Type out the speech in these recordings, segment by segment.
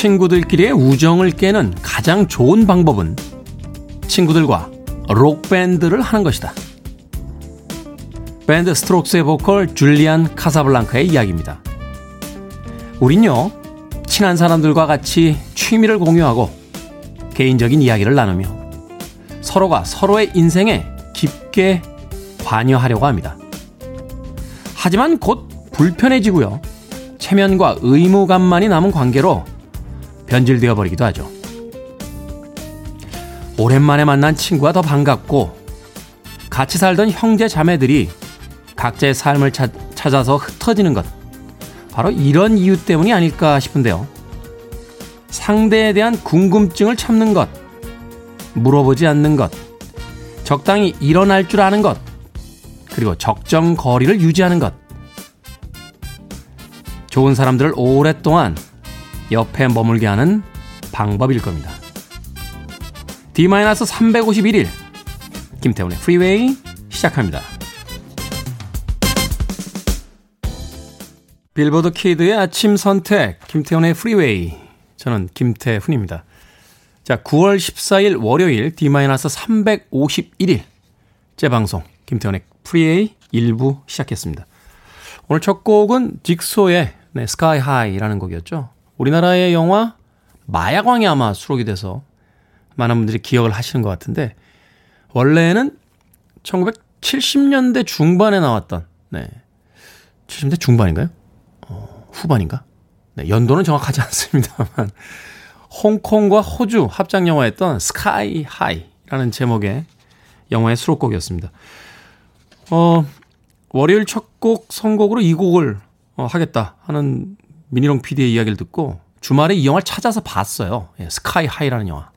친구들끼리의 우정을 깨는 가장 좋은 방법은 친구들과 록밴드를 하는 것이다. 밴드 스트록스의 보컬 줄리안 카사블랑카의 이야기입니다. 우린요, 친한 사람들과 같이 취미를 공유하고 개인적인 이야기를 나누며 서로가 서로의 인생에 깊게 관여하려고 합니다. 하지만 곧 불편해지고요. 체면과 의무감만이 남은 관계로 변질되어 버리기도 하죠. 오랜만에 만난 친구가 더 반갑고 같이 살던 형제 자매들이 각자의 삶을 차, 찾아서 흩어지는 것. 바로 이런 이유 때문이 아닐까 싶은데요. 상대에 대한 궁금증을 참는 것, 물어보지 않는 것, 적당히 일어날 줄 아는 것, 그리고 적정 거리를 유지하는 것. 좋은 사람들을 오랫동안 옆에 머물게 하는 방법일 겁니다. D-351일 김태훈의 프리웨이 시작합니다. 빌보드 키드의 아침 선택 김태훈의 프리웨이 저는 김태훈입니다. 자, 9월 14일 월요일 D-351일 재방송 김태훈의 프리웨이 1부 시작했습니다. 오늘 첫 곡은 Jigsaw의 네, Sky High라는 곡이었죠. 우리나라의 영화 마약왕이 아마 수록이 돼서 많은 분들이 기억을 하시는 것 같은데 원래는 1970년대 중반에 나왔던 네. 70년대 중반인가요? 어, 후반인가? 네, 연도는 정확하지 않습니다만 홍콩과 호주 합작 영화였던 Sky High라는 제목의 영화의 수록곡이었습니다. 어, 월요일 첫 곡 선곡으로 이 곡을 어, 하겠다 하는 미니롱 PD의 이야기를 듣고 주말에 이 영화를 찾아서 봤어요. 예, Sky High라는 영화.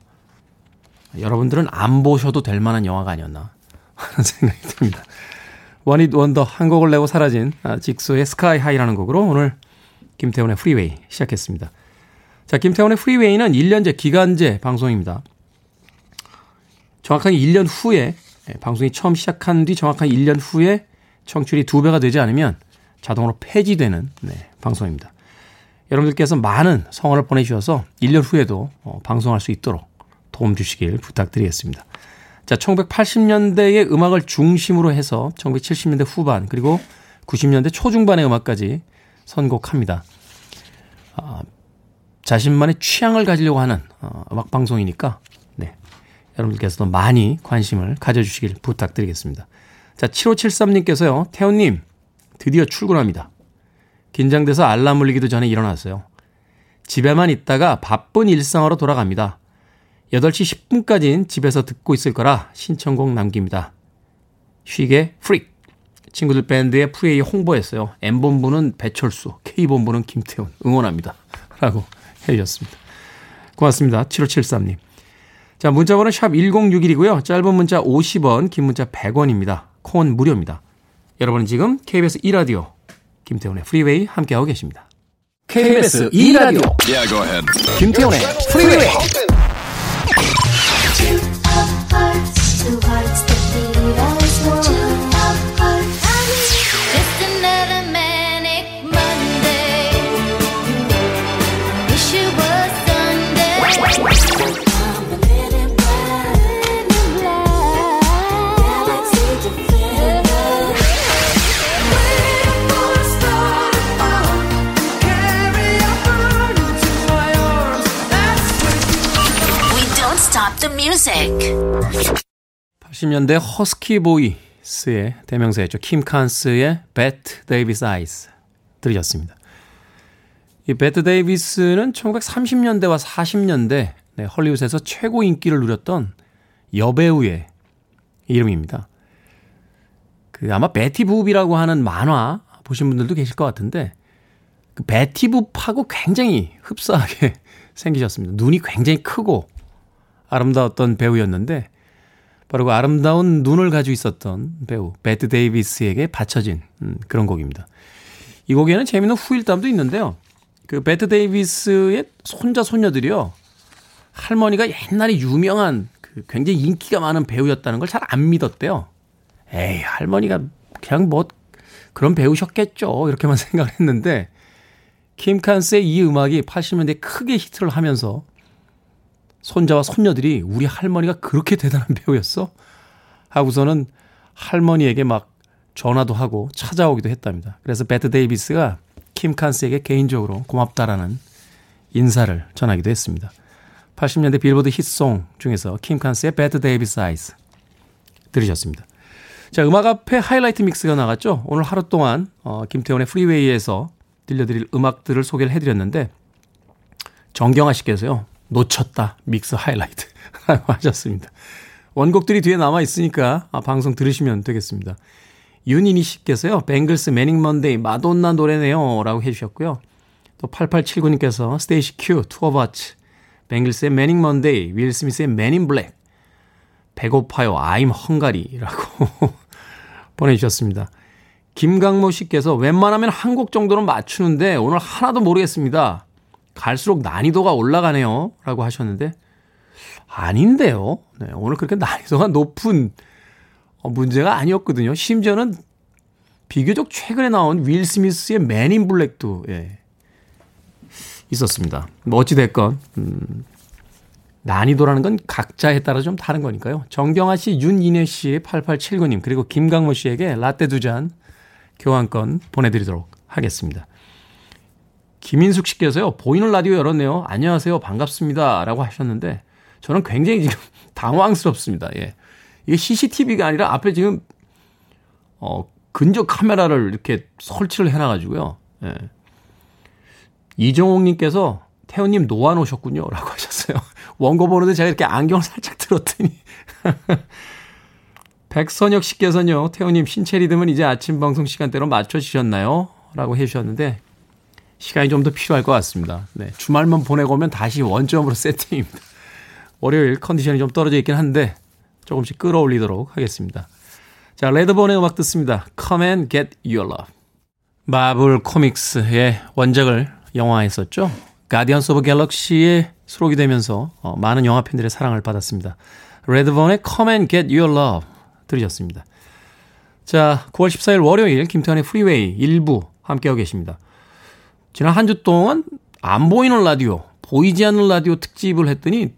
여러분들은 안 보셔도 될 만한 영화가 아니었나 하는 생각이 듭니다. one-hit wonder 한 곡을 내고 사라진 아, Jigsaw의 Sky High라는 곡으로 오늘 김태훈의 프리웨이 시작했습니다. 자, 김태훈의 프리웨이는 1년제 기간제 방송입니다. 정확하게 1년 후에 예, 방송이 처음 시작한 뒤 정확한 1년 후에 청출이 2배가 되지 않으면 자동으로 폐지되는 네, 방송입니다. 여러분들께서 많은 성원을 보내주셔서 1년 후에도 어, 방송할 수 있도록 도움 주시길 부탁드리겠습니다. 자, 1980년대의 음악을 중심으로 해서 1970년대 후반 그리고 90년대 초중반의 음악까지 선곡합니다. 아, 자신만의 취향을 가지려고 하는 어, 음악 방송이니까 네. 여러분들께서도 많이 관심을 가져주시길 부탁드리겠습니다. 자, 7573님께서요. 태훈님, 드디어 출근합니다. 긴장돼서 알람 울리기도 전에 일어났어요. 집에만 있다가 바쁜 일상으로 돌아갑니다. 8시 10분까지는 집에서 듣고 있을 거라 신청곡 남깁니다. 쉬게 프릭. 친구들 밴드의 프레이 홍보했어요. M본부는 배철수, K본부는 김태훈. 응원합니다. 라고 해주셨습니다. 고맙습니다. 7573님. 자, 문자번호 샵 1061이고요. 짧은 문자 50원, 긴 문자 100원입니다. 콩은 무료입니다. 여러분은 지금 KBS 2라디오 김태훈의 프리웨이 함께하고 계십니다. KBS 2라디오. Yeah, 김태훈의 프리웨이 music. 80년대 허스키 voice의 대명사였죠. 킴 칸스의 Bette Davis Eyes 들으셨습니다. 이 베트 데이비스는 1930년대와 40년대 네, 헐리우드에서 최고 인기를 누렸던 여배우의 이름입니다. 그 아마 베티 붑이라고 하는 만화 보신 분들도 계실 것 같은데 그 베티 붑하고 굉장히 흡사하게 생기셨습니다. 눈이 굉장히 크고 아름다웠던 배우였는데 바로 그 아름다운 눈을 가지고 있었던 배우 베트 데이비스에게 바쳐진 음, 그런 곡입니다. 이 곡에는 재미있는 후일담도 있는데요. 그 베트 데이비스의 손자 손녀들이요. 할머니가 옛날에 유명한 그 굉장히 인기가 많은 배우였다는 걸 잘 안 믿었대요. 에이, 할머니가 그냥 뭐 그런 배우셨겠죠. 이렇게만 생각을 했는데 킴 칸스의 이 음악이 80년대에 크게 히트를 하면서 손자와 손녀들이 우리 할머니가 그렇게 대단한 배우였어? 하고서는 할머니에게 막 전화도 하고 찾아오기도 했답니다. 그래서 베트 데이비스가 킴 칸스에게 개인적으로 고맙다라는 인사를 전하기도 했습니다. 80년대 빌보드 히트송 중에서 킴 칸스의 Bette Davis Eyes 들으셨습니다. 자, 음악 앞에 하이라이트 mix가 나갔죠. 오늘 하루 동안 어, 김태훈의 프리웨이에서 들려드릴 음악들을 소개를 해드렸는데 정경아 씨께서요. 놓쳤다 mix 하이라이트 라고 하셨습니다. 원곡들이 뒤에 남아 있으니까 아, 방송 들으시면 되겠습니다. 윤인희 씨께서요. Bangles Manic Monday 마돈나 노래네요. 라고 해주셨고요. 또 8879님께서 스테이시 큐 Two of Hearts Bangles의 Manic Monday 윌 스미스의 Men in Black 배고파요 I'm hungry라고 보내주셨습니다. 김강모 씨께서 웬만하면 한 곡 정도는 맞추는데 오늘 하나도 모르겠습니다. 갈수록 난이도가 올라가네요. 라고 하셨는데, 아닌데요. 네, 오늘 그렇게 난이도가 높은 어, 문제가 아니었거든요. 심지어는 비교적 최근에 나온 윌 스미스의 맨인 블랙도, 예, 있었습니다. 뭐 어찌됐건, 음, 난이도라는 건 각자에 따라 좀 다른 거니까요. 정경아 씨, 윤인혜 씨, 8879님, 그리고 김강모 씨에게 라떼 두 잔 교환권 보내드리도록 하겠습니다. 김인숙 씨께서요, 보이는 라디오 열었네요. 안녕하세요. 반갑습니다. 라고 하셨는데, 저는 굉장히 지금 당황스럽습니다. 예. 이게 CCTV가 아니라 앞에 지금, 어, 근접 카메라를 이렇게 설치를 해놔가지고요. 예. 이정옥님께서 태훈님 놓아놓으셨군요. 라고 하셨어요. 원고 보는데 제가 이렇게 안경을 살짝 들었더니. 백선혁 씨께서는요, 태훈님 신체 리듬은 이제 아침 방송 시간대로 맞춰주셨나요? 라고 해주셨는데, 시간이 좀 더 필요할 것 같습니다. 네, 주말만 보내고 오면 다시 원점으로 세팅입니다. 월요일 컨디션이 좀 떨어져 있긴 한데 조금씩 끌어올리도록 하겠습니다. 자, Redbone의 음악 듣습니다. Come and get your love. 마블 코믹스의 원작을 영화화했었죠. Guardians of Galaxy에 수록이 되면서 어, 많은 영화 팬들의 사랑을 받았습니다. Redbone의 Come and get your love 들으셨습니다. 자, 9월 14일 월요일 김태훈의 프리웨이 1부 함께하고 계십니다. 지난 한 주 동안 안 보이는 라디오, 보이지 않는 라디오 특집을 했더니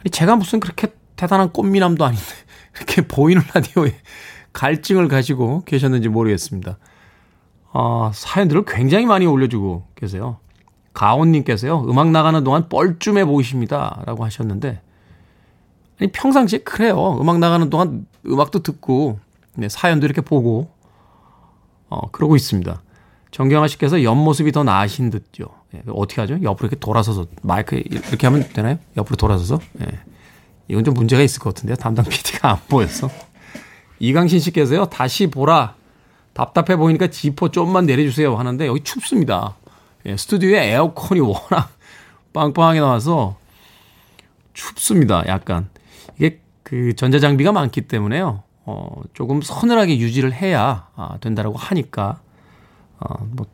아니 제가 무슨 그렇게 대단한 꽃미남도 아닌데 이렇게 보이는 라디오에 갈증을 가지고 계셨는지 모르겠습니다. 아, 사연들을 굉장히 많이 올려주고 계세요. 가온님께서요, 음악 나가는 동안 뻘쭘해 보이십니다. 라고 하셨는데, 아니, 평상시에 그래요. 음악 나가는 동안 음악도 듣고, 네, 사연도 이렇게 보고, 어, 그러고 있습니다. 정경아 씨께서 옆모습이 더 나으신 듯요. 예, 어떻게 하죠? 옆으로 이렇게 돌아서서 마이크 이렇게 하면 되나요? 옆으로 돌아서서? 예. 이건 좀 문제가 있을 것 같은데요. 담당 PD가 안 보여서. 이강신 씨께서요. 다시 보라. 답답해 보이니까 지퍼 좀만 내려주세요 하는데 여기 춥습니다. 예, 스튜디오에 에어컨이 워낙 빵빵하게 나와서 춥습니다. 약간. 이게 그 전자 장비가 많기 때문에요. 어, 조금 서늘하게 유지를 해야 아, 된다라고 하니까 어, 뭐,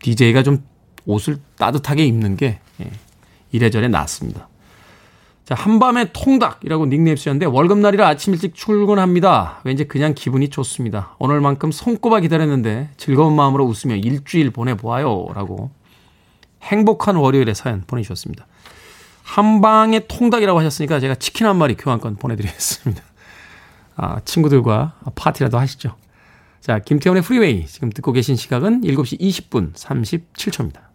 DJ가 좀 옷을 따뜻하게 입는 게, 예, 이래저래 낫습니다. 자, 한밤의 통닭이라고 닉네임 쓰셨는데, 월급날이라 아침 일찍 출근합니다. 왠지 그냥 기분이 좋습니다. 오늘만큼 손꼽아 기다렸는데, 즐거운 마음으로 웃으며 일주일 보내보아요. 라고 행복한 월요일의 사연 보내주셨습니다. 한방의 통닭이라고 하셨으니까 제가 치킨 한 마리 교환권 보내드리겠습니다. 아, 친구들과 파티라도 하시죠. 자, 김태훈의 프리웨이. 지금 듣고 계신 시각은 7시 20분 37초입니다.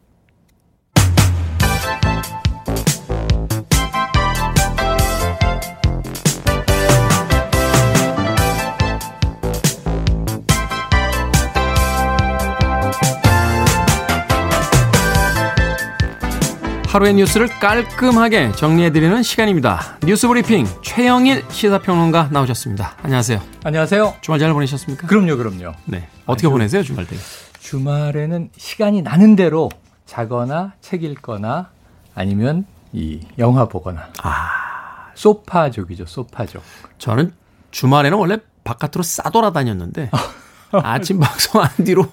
하루의 뉴스를 깔끔하게 정리해드리는 시간입니다. 뉴스 브리핑 최영일 시사평론가 나오셨습니다. 안녕하세요. 안녕하세요. 주말 잘 보내셨습니까? 그럼요, 그럼요. 네. 어떻게 아주, 보내세요, 주말 때? 주말에는 시간이 나는 대로 자거나 책 읽거나 아니면 이 영화 보거나. 아. 소파족이죠, 소파족. 저는 주말에는 원래 바깥으로 싸돌아다녔는데 아침 방송 한 뒤로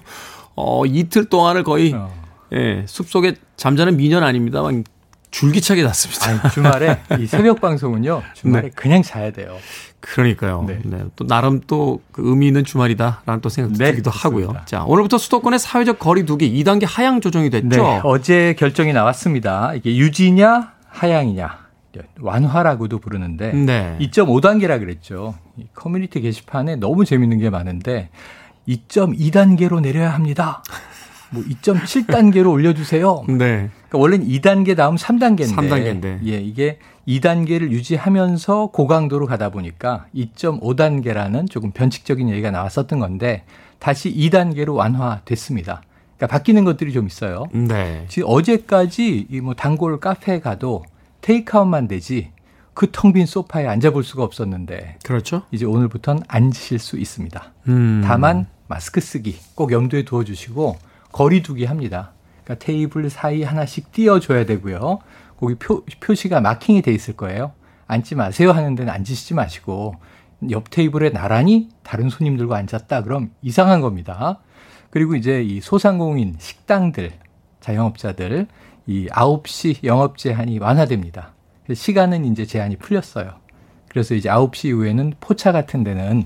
어, 이틀 동안을 거의 어. 예, 숲속에 잠자는 미녀는 아닙니다만 줄기차게 잤습니다. 아니, 주말에 이 새벽 방송은요. 주말에 네. 그냥 자야 돼요. 그러니까요. 네. 네. 또 나름 또 그 의미 있는 주말이다라는 또 생각 네, 들기도 하고요. 자, 오늘부터 수도권의 사회적 거리두기 2단계 하향 조정이 됐죠. 네, 어제 결정이 나왔습니다. 이게 유지냐 하향이냐. 완화라고도 부르는데 네. 2.5단계라 그랬죠. 커뮤니티 게시판에 너무 재밌는 게 많은데 2.2단계로 내려야 합니다. 뭐 2.7단계로 올려주세요. 네. 그러니까 원래는 2단계 다음 3단계인데, 3단계인데. 예, 이게 2단계를 유지하면서 고강도로 가다 보니까 2.5단계라는 조금 변칙적인 얘기가 나왔었던 건데 다시 2단계로 완화됐습니다. 그러니까 바뀌는 것들이 좀 있어요. 네. 지금 어제까지 이 뭐 단골 카페에 가도 테이크아웃만 되지 그 텅 빈 소파에 앉아볼 수가 없었는데. 그렇죠. 이제 오늘부터는 앉으실 수 있습니다. 음. 다만 마스크 쓰기 꼭 염두에 두어주시고 거리두기 합니다. 그러니까 테이블 사이 하나씩 띄워줘야 되고요. 거기 표, 표시가 마킹이 돼 있을 거예요. 앉지 마세요 하는 데는 앉으시지 마시고 옆 테이블에 나란히 다른 손님들과 앉았다 그럼 이상한 겁니다. 그리고 이제 이 소상공인 식당들 자영업자들 이 9시 영업 제한이 완화됩니다. 시간은 이제 제한이 풀렸어요. 그래서 이제 9시 이후에는 포차 같은 데는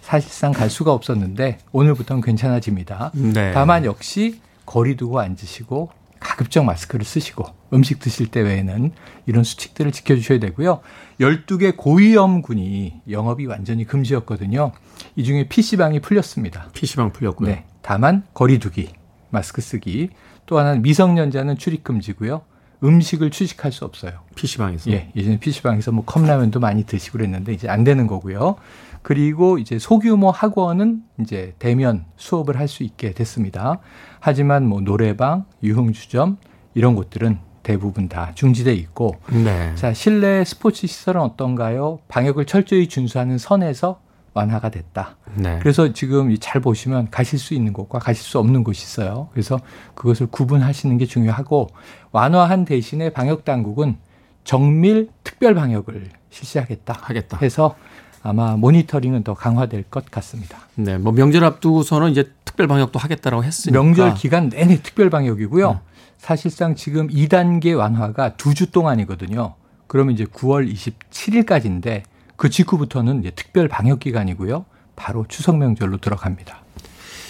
사실상 갈 수가 없었는데 오늘부터는 괜찮아집니다. 네. 다만 역시 거리 두고 앉으시고 가급적 마스크를 쓰시고 음식 드실 때 외에는 이런 수칙들을 지켜주셔야 되고요. 12개 고위험군이 영업이 완전히 금지였거든요. 이 중에 PC방이 풀렸습니다. PC방 풀렸고요. 네. 다만 거리 두기, 마스크 쓰기, 또 하나는 미성년자는 출입 금지고요. 음식을 취식할 수 없어요. PC방에서? 예. 예전에 PC방에서 뭐 컵라면도 많이 드시고 그랬는데 이제 안 되는 거고요. 그리고 이제 소규모 학원은 이제 대면 수업을 할 수 있게 됐습니다. 하지만 뭐 노래방, 유흥주점 이런 곳들은 대부분 다 중지돼 있고 네. 자 실내 스포츠 시설은 어떤가요? 방역을 철저히 준수하는 선에서 완화가 됐다. 네. 그래서 지금 잘 보시면 가실 수 있는 곳과 가실 수 없는 곳이 있어요. 그래서 그것을 구분하시는 게 중요하고 완화한 대신에 방역 당국은 정밀 특별 방역을 실시하겠다. 하겠다. 해서 아마 모니터링은 더 강화될 것 같습니다. 네, 뭐 명절 앞두고서는 이제 특별 방역도 하겠다라고 했으니까 명절 기간 내내 특별 방역이고요. 음. 사실상 지금 2단계 완화가 두주 동안이거든요. 그러면 이제 9월 27일까지인데 그 직후부터는 이제 특별 방역 기간이고요. 바로 추석 명절로 들어갑니다.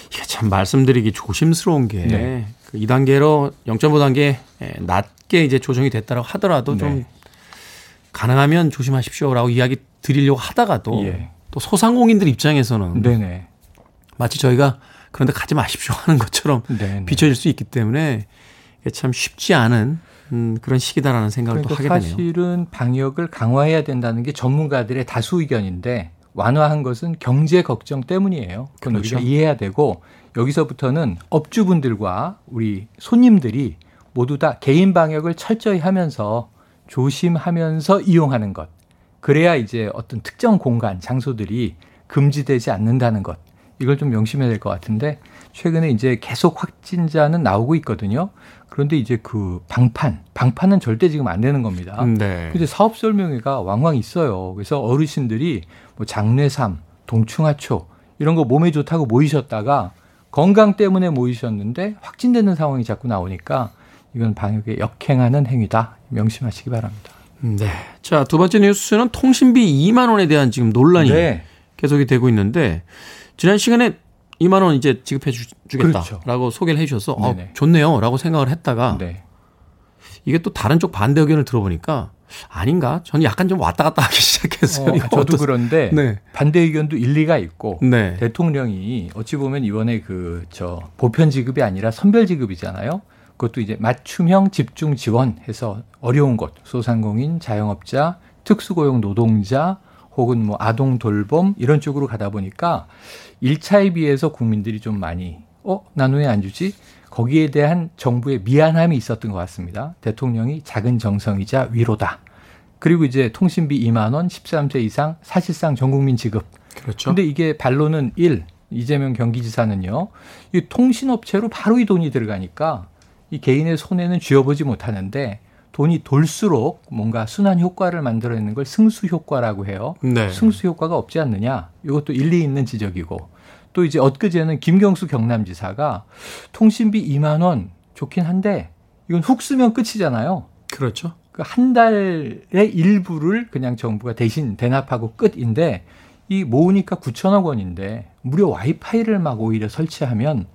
이게 참 말씀드리기 조심스러운 게 네. 그 2단계로 0.5단계 낮게 이제 조정이 됐다고 하더라도 네. 좀 가능하면 조심하십시오라고 이야기 드리려고 하다가도 예. 또 소상공인들 입장에서는 네네. 마치 저희가 그런데 가지 마십시오 하는 것처럼 네네. 비춰질 수 있기 때문에 참 쉽지 않은 음, 그런 시기다라는 생각을 그러니까 또 하게 되네요. 사실은 방역을 강화해야 된다는 게 전문가들의 다수 의견인데 완화한 것은 경제 걱정 때문이에요. 그건 그렇죠. 우리가 이해해야 되고 여기서부터는 업주분들과 우리 손님들이 모두 다 개인 방역을 철저히 하면서 조심하면서 이용하는 것. 그래야 이제 어떤 특정 공간, 장소들이 금지되지 않는다는 것. 이걸 좀 명심해야 될 것 같은데 최근에 이제 계속 확진자는 나오고 있거든요. 그런데 이제 그 방판, 방판은 절대 지금 안 되는 겁니다. 네. 근데 사업 설명회가 왕왕 있어요. 그래서 어르신들이 뭐 장례삼, 동충하초 이런 거 몸에 좋다고 모이셨다가 건강 때문에 모이셨는데 확진되는 상황이 자꾸 나오니까 이건 방역에 역행하는 행위다. 명심하시기 바랍니다. 네. 자, 두 번째 뉴스는 통신비 2만 원에 대한 지금 논란이 네. 계속이 되고 있는데 지난 시간에 2만 원 이제 지급해 주, 겠다라고 그렇죠. 소개를 해 주셔서 어, 좋네요라고 생각을 했다가 네. 이게 또 다른 쪽 반대 의견을 들어보니까 아닌가? 저는 약간 좀 왔다 갔다 하기 시작했어요. 어, 저도 그런데 네. 반대 의견도 일리가 있고 네. 대통령이 어찌 보면 이번에 그 저 보편 지급이 아니라 선별 지급이잖아요. 그것도 이제 맞춤형 집중 지원해서 어려운 곳 소상공인, 자영업자, 특수고용 노동자 혹은 뭐 아동 돌봄 이런 쪽으로 가다 보니까 1차에 비해서 국민들이 좀 많이 어, 난 왜 안 주지? 거기에 대한 정부의 미안함이 있었던 것 같습니다. 대통령이 작은 정성이자 위로다. 그리고 이제 통신비 2만 원, 13세 이상 사실상 전 국민 지급. 그렇죠. 근데 이게 반론은 1. 이재명 경기지사는요. 이 통신업체로 바로 이 돈이 들어가니까 이 개인의 손에는 쥐어보지 못하는데 돈이 돌수록 뭔가 순환 효과를 만들어내는 걸 승수 효과라고 해요. 네. 승수 효과가 없지 않느냐? 이것도 일리 있는 지적이고 또 이제 엊그제는 김경수 경남지사가 통신비 2만 원 좋긴 한데 이건 훅 쓰면 끝이잖아요. 그렇죠. 그 한 달의 일부를 그냥 정부가 대신 대납하고 끝인데 이 모으니까 9천억 원인데 무료 와이파이를 막 오히려 설치하면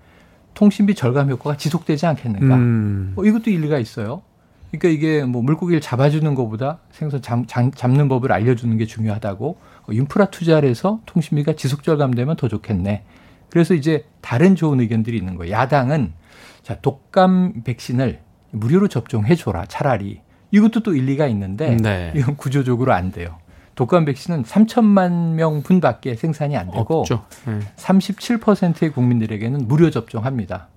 통신비 절감 효과가 지속되지 않겠는가? 음. 뭐 이것도 일리가 있어요. 그러니까 이게 뭐 물고기를 잡아주는 것보다 생선 잡, 잡는 법을 알려주는 게 중요하다고 인프라 투자를 해서 통신비가 지속 절감되면 더 좋겠네. 그래서 이제 다른 좋은 의견들이 있는 거예요. 야당은 자 독감 백신을 무료로 접종해 줘라 차라리 이것도 또 일리가 있는데 네. 이건 구조적으로 안 돼요. 독감 백신은 3천만 명 분밖에 생산이 안 되고 네. 37%의 국민들에게는 무료 접종합니다.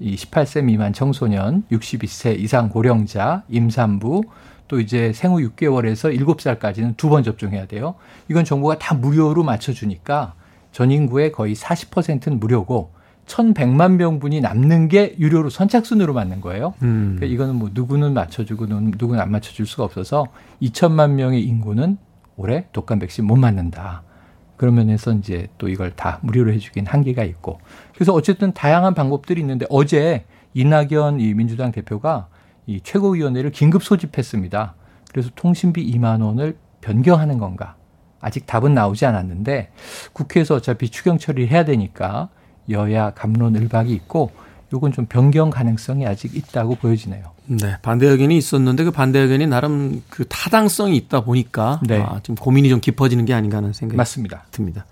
이 18세 미만 청소년, 62세 이상 고령자, 임산부, 또 이제 생후 6개월에서 7살까지는 두 번 접종해야 돼요. 이건 정부가 다 무료로 맞춰주니까 전 인구의 거의 40%는 무료고 1,100만 명분이 남는 게 유료로 선착순으로 맞는 거예요. 음. 그러니까 이거는 뭐 누구는 맞춰주고 누구는 안 맞춰줄 수가 없어서 2천만 명의 인구는 올해 독감 백신 못 맞는다. 그런 면에서 이제 또 이걸 다 무료로 해주긴 한계가 있고. 그래서 어쨌든 다양한 방법들이 있는데 어제 이낙연 이 민주당 대표가 이 최고위원회를 긴급 소집했습니다. 그래서 통신비 2만 원을 변경하는 건가? 아직 답은 나오지 않았는데 국회에서 어차피 추경 처리를 해야 되니까 여야 감론을박이 있고 요건 좀 변경 가능성이 아직 있다고 보여지네요. 네, 반대 의견이 있었는데 그 반대 의견이 나름 그 타당성이 있다 보니까 네. 아, 좀 고민이 좀 깊어지는 게 아닌가 하는 생각이 맞습니다. 듭니다.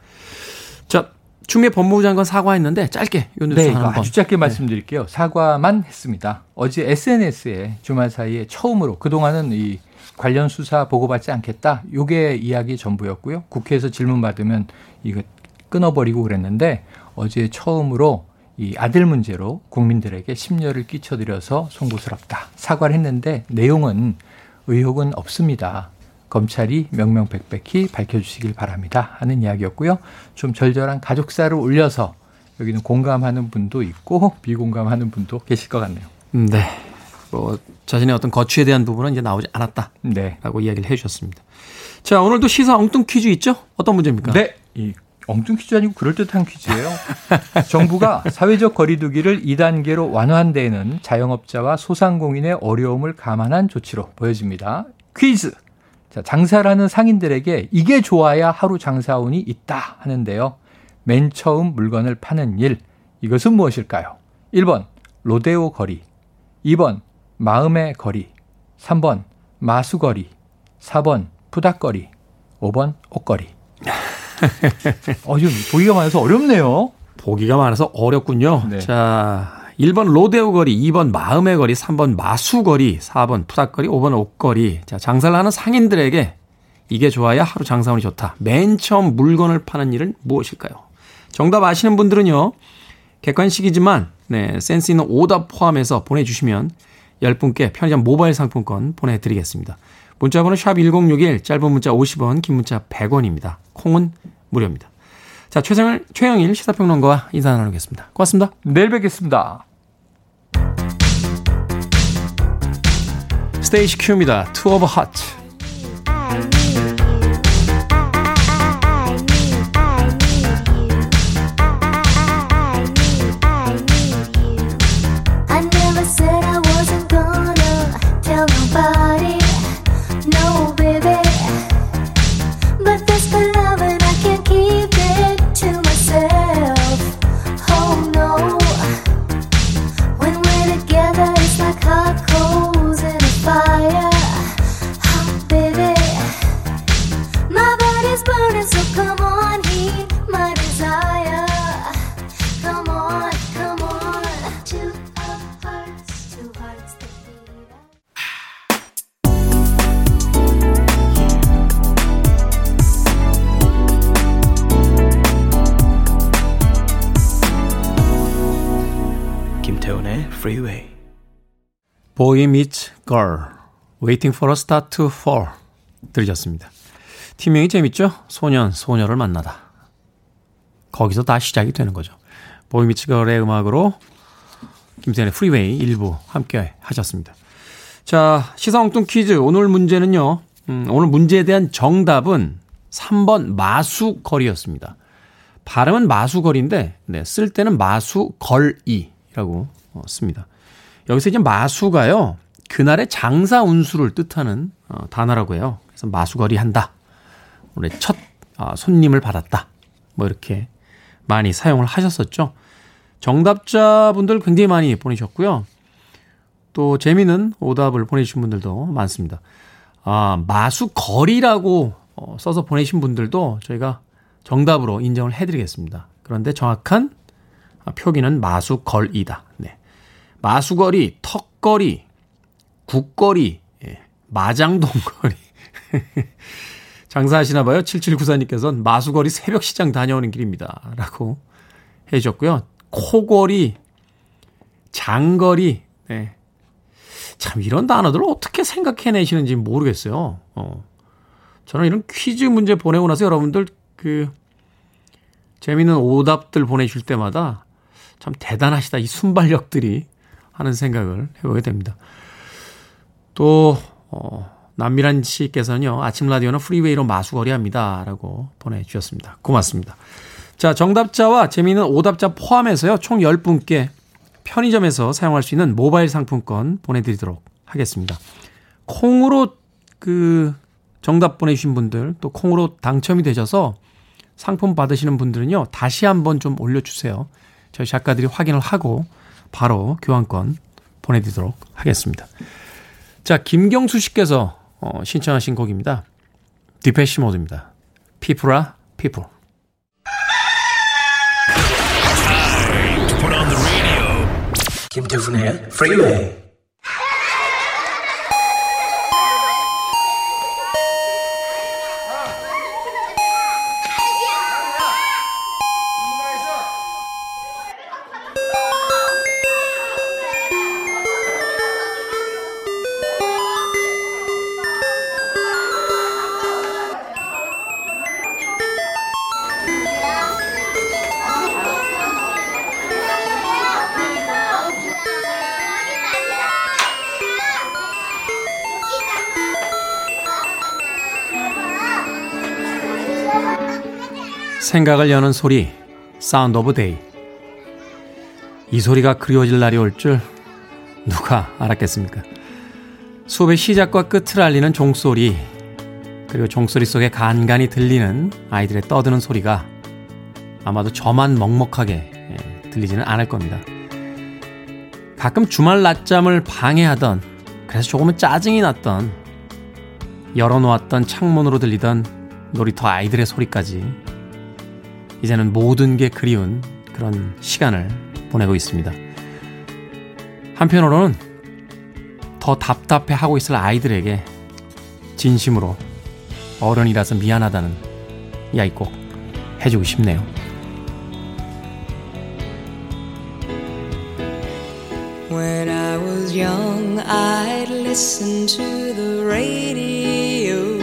자, 추미애 법무부 장관 사과했는데 짧게 요 뉴스 네, 한번 아주 짧게 네. 말씀드릴게요. 사과만 했습니다. 어제 SNS에 주말 사이에 처음으로 그동안은 이 관련 수사 보고받지 않겠다. 요게 이야기 전부였고요. 국회에서 질문 받으면 이거 끊어버리고 그랬는데 어제 처음으로 이 아들 문제로 국민들에게 심려를 끼쳐드려서 송구스럽다. 사과를 했는데 내용은 의혹은 없습니다. 검찰이 명명백백히 밝혀주시길 바랍니다. 하는 이야기였고요. 좀 절절한 가족사를 올려서 여기는 공감하는 분도 있고 비공감하는 분도 계실 것 같네요. 네. 뭐 자신의 어떤 거취에 대한 부분은 이제 나오지 않았다라고 네. 이야기를 해 주셨습니다. 자 오늘도 시사 엉뚱 퀴즈 있죠? 어떤 문제입니까? 네, 이 엉뚱 퀴즈 아니고 그럴듯한 퀴즈예요. 정부가 사회적 거리두기를 2단계로 완화한 데에는 자영업자와 소상공인의 어려움을 감안한 조치로 보여집니다. 퀴즈. 자, 장사라는 상인들에게 이게 좋아야 하루 장사운이 있다 하는데요. 맨 처음 물건을 파는 일. 이것은 무엇일까요? 1번 로데오 거리, 2번 마음의 거리, 3번 마수거리, 4번 푸닥거리, 5번 옷거리. 어, 좀 보기가 많아서 어렵네요. 보기가 많아서 어렵군요. 네. 자, 1번 로데오 거리, 2번 마음의 거리, 3번 마수 거리, 4번 푸닥거리, 5번 옷거리. 자, 장사를 하는 상인들에게 이게 좋아야 하루 장사운이 좋다. 맨 처음 물건을 파는 일은 무엇일까요? 정답 아시는 분들은요. 객관식이지만 네, 센스 있는 오답 포함해서 보내주시면 10분께 편의점 모바일 상품권 보내드리겠습니다. 문자번호 샵 1061, 짧은 문자 50원, 긴 문자 100원입니다. 콩은 무료입니다. 자, 최성일, 최영일 시사평론가와 인사 나누겠습니다. 고맙습니다. 내일 뵙겠습니다. 스테이시 큐입니다. 투 오브 하트. Boy Meets Girl, Waiting for a Star to Fall 들으셨습니다. 팀명이 재밌죠? 소년, 소녀를 만나다. 거기서 다 시작이 되는 거죠. Boy Meets Girl의 음악으로 김태훈의 프리웨이 1부 함께 하셨습니다. 자, 시사 엉뚱 퀴즈. 오늘 문제는요. 음, 오늘 문제에 대한 정답은 3번 마수거리였습니다. 발음은 마수거리인데 네, 쓸 때는 마수걸이라고 어, 씁니다. 여기서 이제 마수가요. 그날의 장사 운수를 뜻하는 어, 단어라고 해요. 그래서 마수거리 한다. 오늘 첫 어, 손님을 받았다. 뭐 이렇게 많이 사용을 하셨었죠. 정답자분들 굉장히 많이 보내셨고요. 또 재미있는 오답을 보내주신 분들도 많습니다. 아, 마수거리라고 어, 써서 보내신 분들도 저희가 정답으로 인정을 해드리겠습니다. 그런데 정확한 표기는 마수걸이다. 네. 마수거리, 턱거리, 국거리, 예, 마장동거리. 장사하시나 봐요. 7794님께서는 마수거리 새벽 시장 다녀오는 길입니다. 라고 해 주셨고요. 코거리, 장거리, 네. 참 이런 단어들을 어떻게 생각해내시는지 모르겠어요. 어. 저는 이런 퀴즈 문제 보내고 나서 여러분들 그 재미있는 오답들 보내줄 때마다 참 대단하시다. 이 순발력들이 하는 생각을 해보게 됩니다. 또, 어, 남미란 씨께서는요, 아침 라디오는 프리웨이로 마수거리 합니다. 라고 보내주셨습니다. 고맙습니다. 자, 정답자와 재미있는 오답자 포함해서요, 총 10분께 편의점에서 사용할 수 있는 모바일 상품권 보내드리도록 하겠습니다. 콩으로 그 정답 보내주신 분들, 또 콩으로 당첨이 되셔서 상품 받으시는 분들은요, 다시 한번 좀 올려주세요. 저희 작가들이 확인을 하고 바로 교환권 보내드리도록 하겠습니다. 자, 김경수 씨께서 어, 신청하신 곡입니다. Depeche Mode입니다. People Are People. 김태훈의 프리웨이 생각을 여는 소리, Sound of Day. 이 소리가 그리워질 날이 올 줄 누가 알았겠습니까? 수업의 시작과 끝을 알리는 종소리, 그리고 종소리 속에 간간히 들리는 아이들의 떠드는 소리가 아마도 저만 먹먹하게 예, 들리지는 않을 겁니다. 가끔 주말 낮잠을 방해하던, 그래서 조금은 짜증이 났던, 열어놓았던 창문으로 들리던 놀이터 아이들의 소리까지 이제는 모든 게 그리운 그런 시간을 보내고 있습니다. 한편으로는 더 답답해 하고 있을 아이들에게 진심으로 어른이라서 미안하다는 이야기 꼭 해주고 싶네요. When I was young, I'd listen to the radio,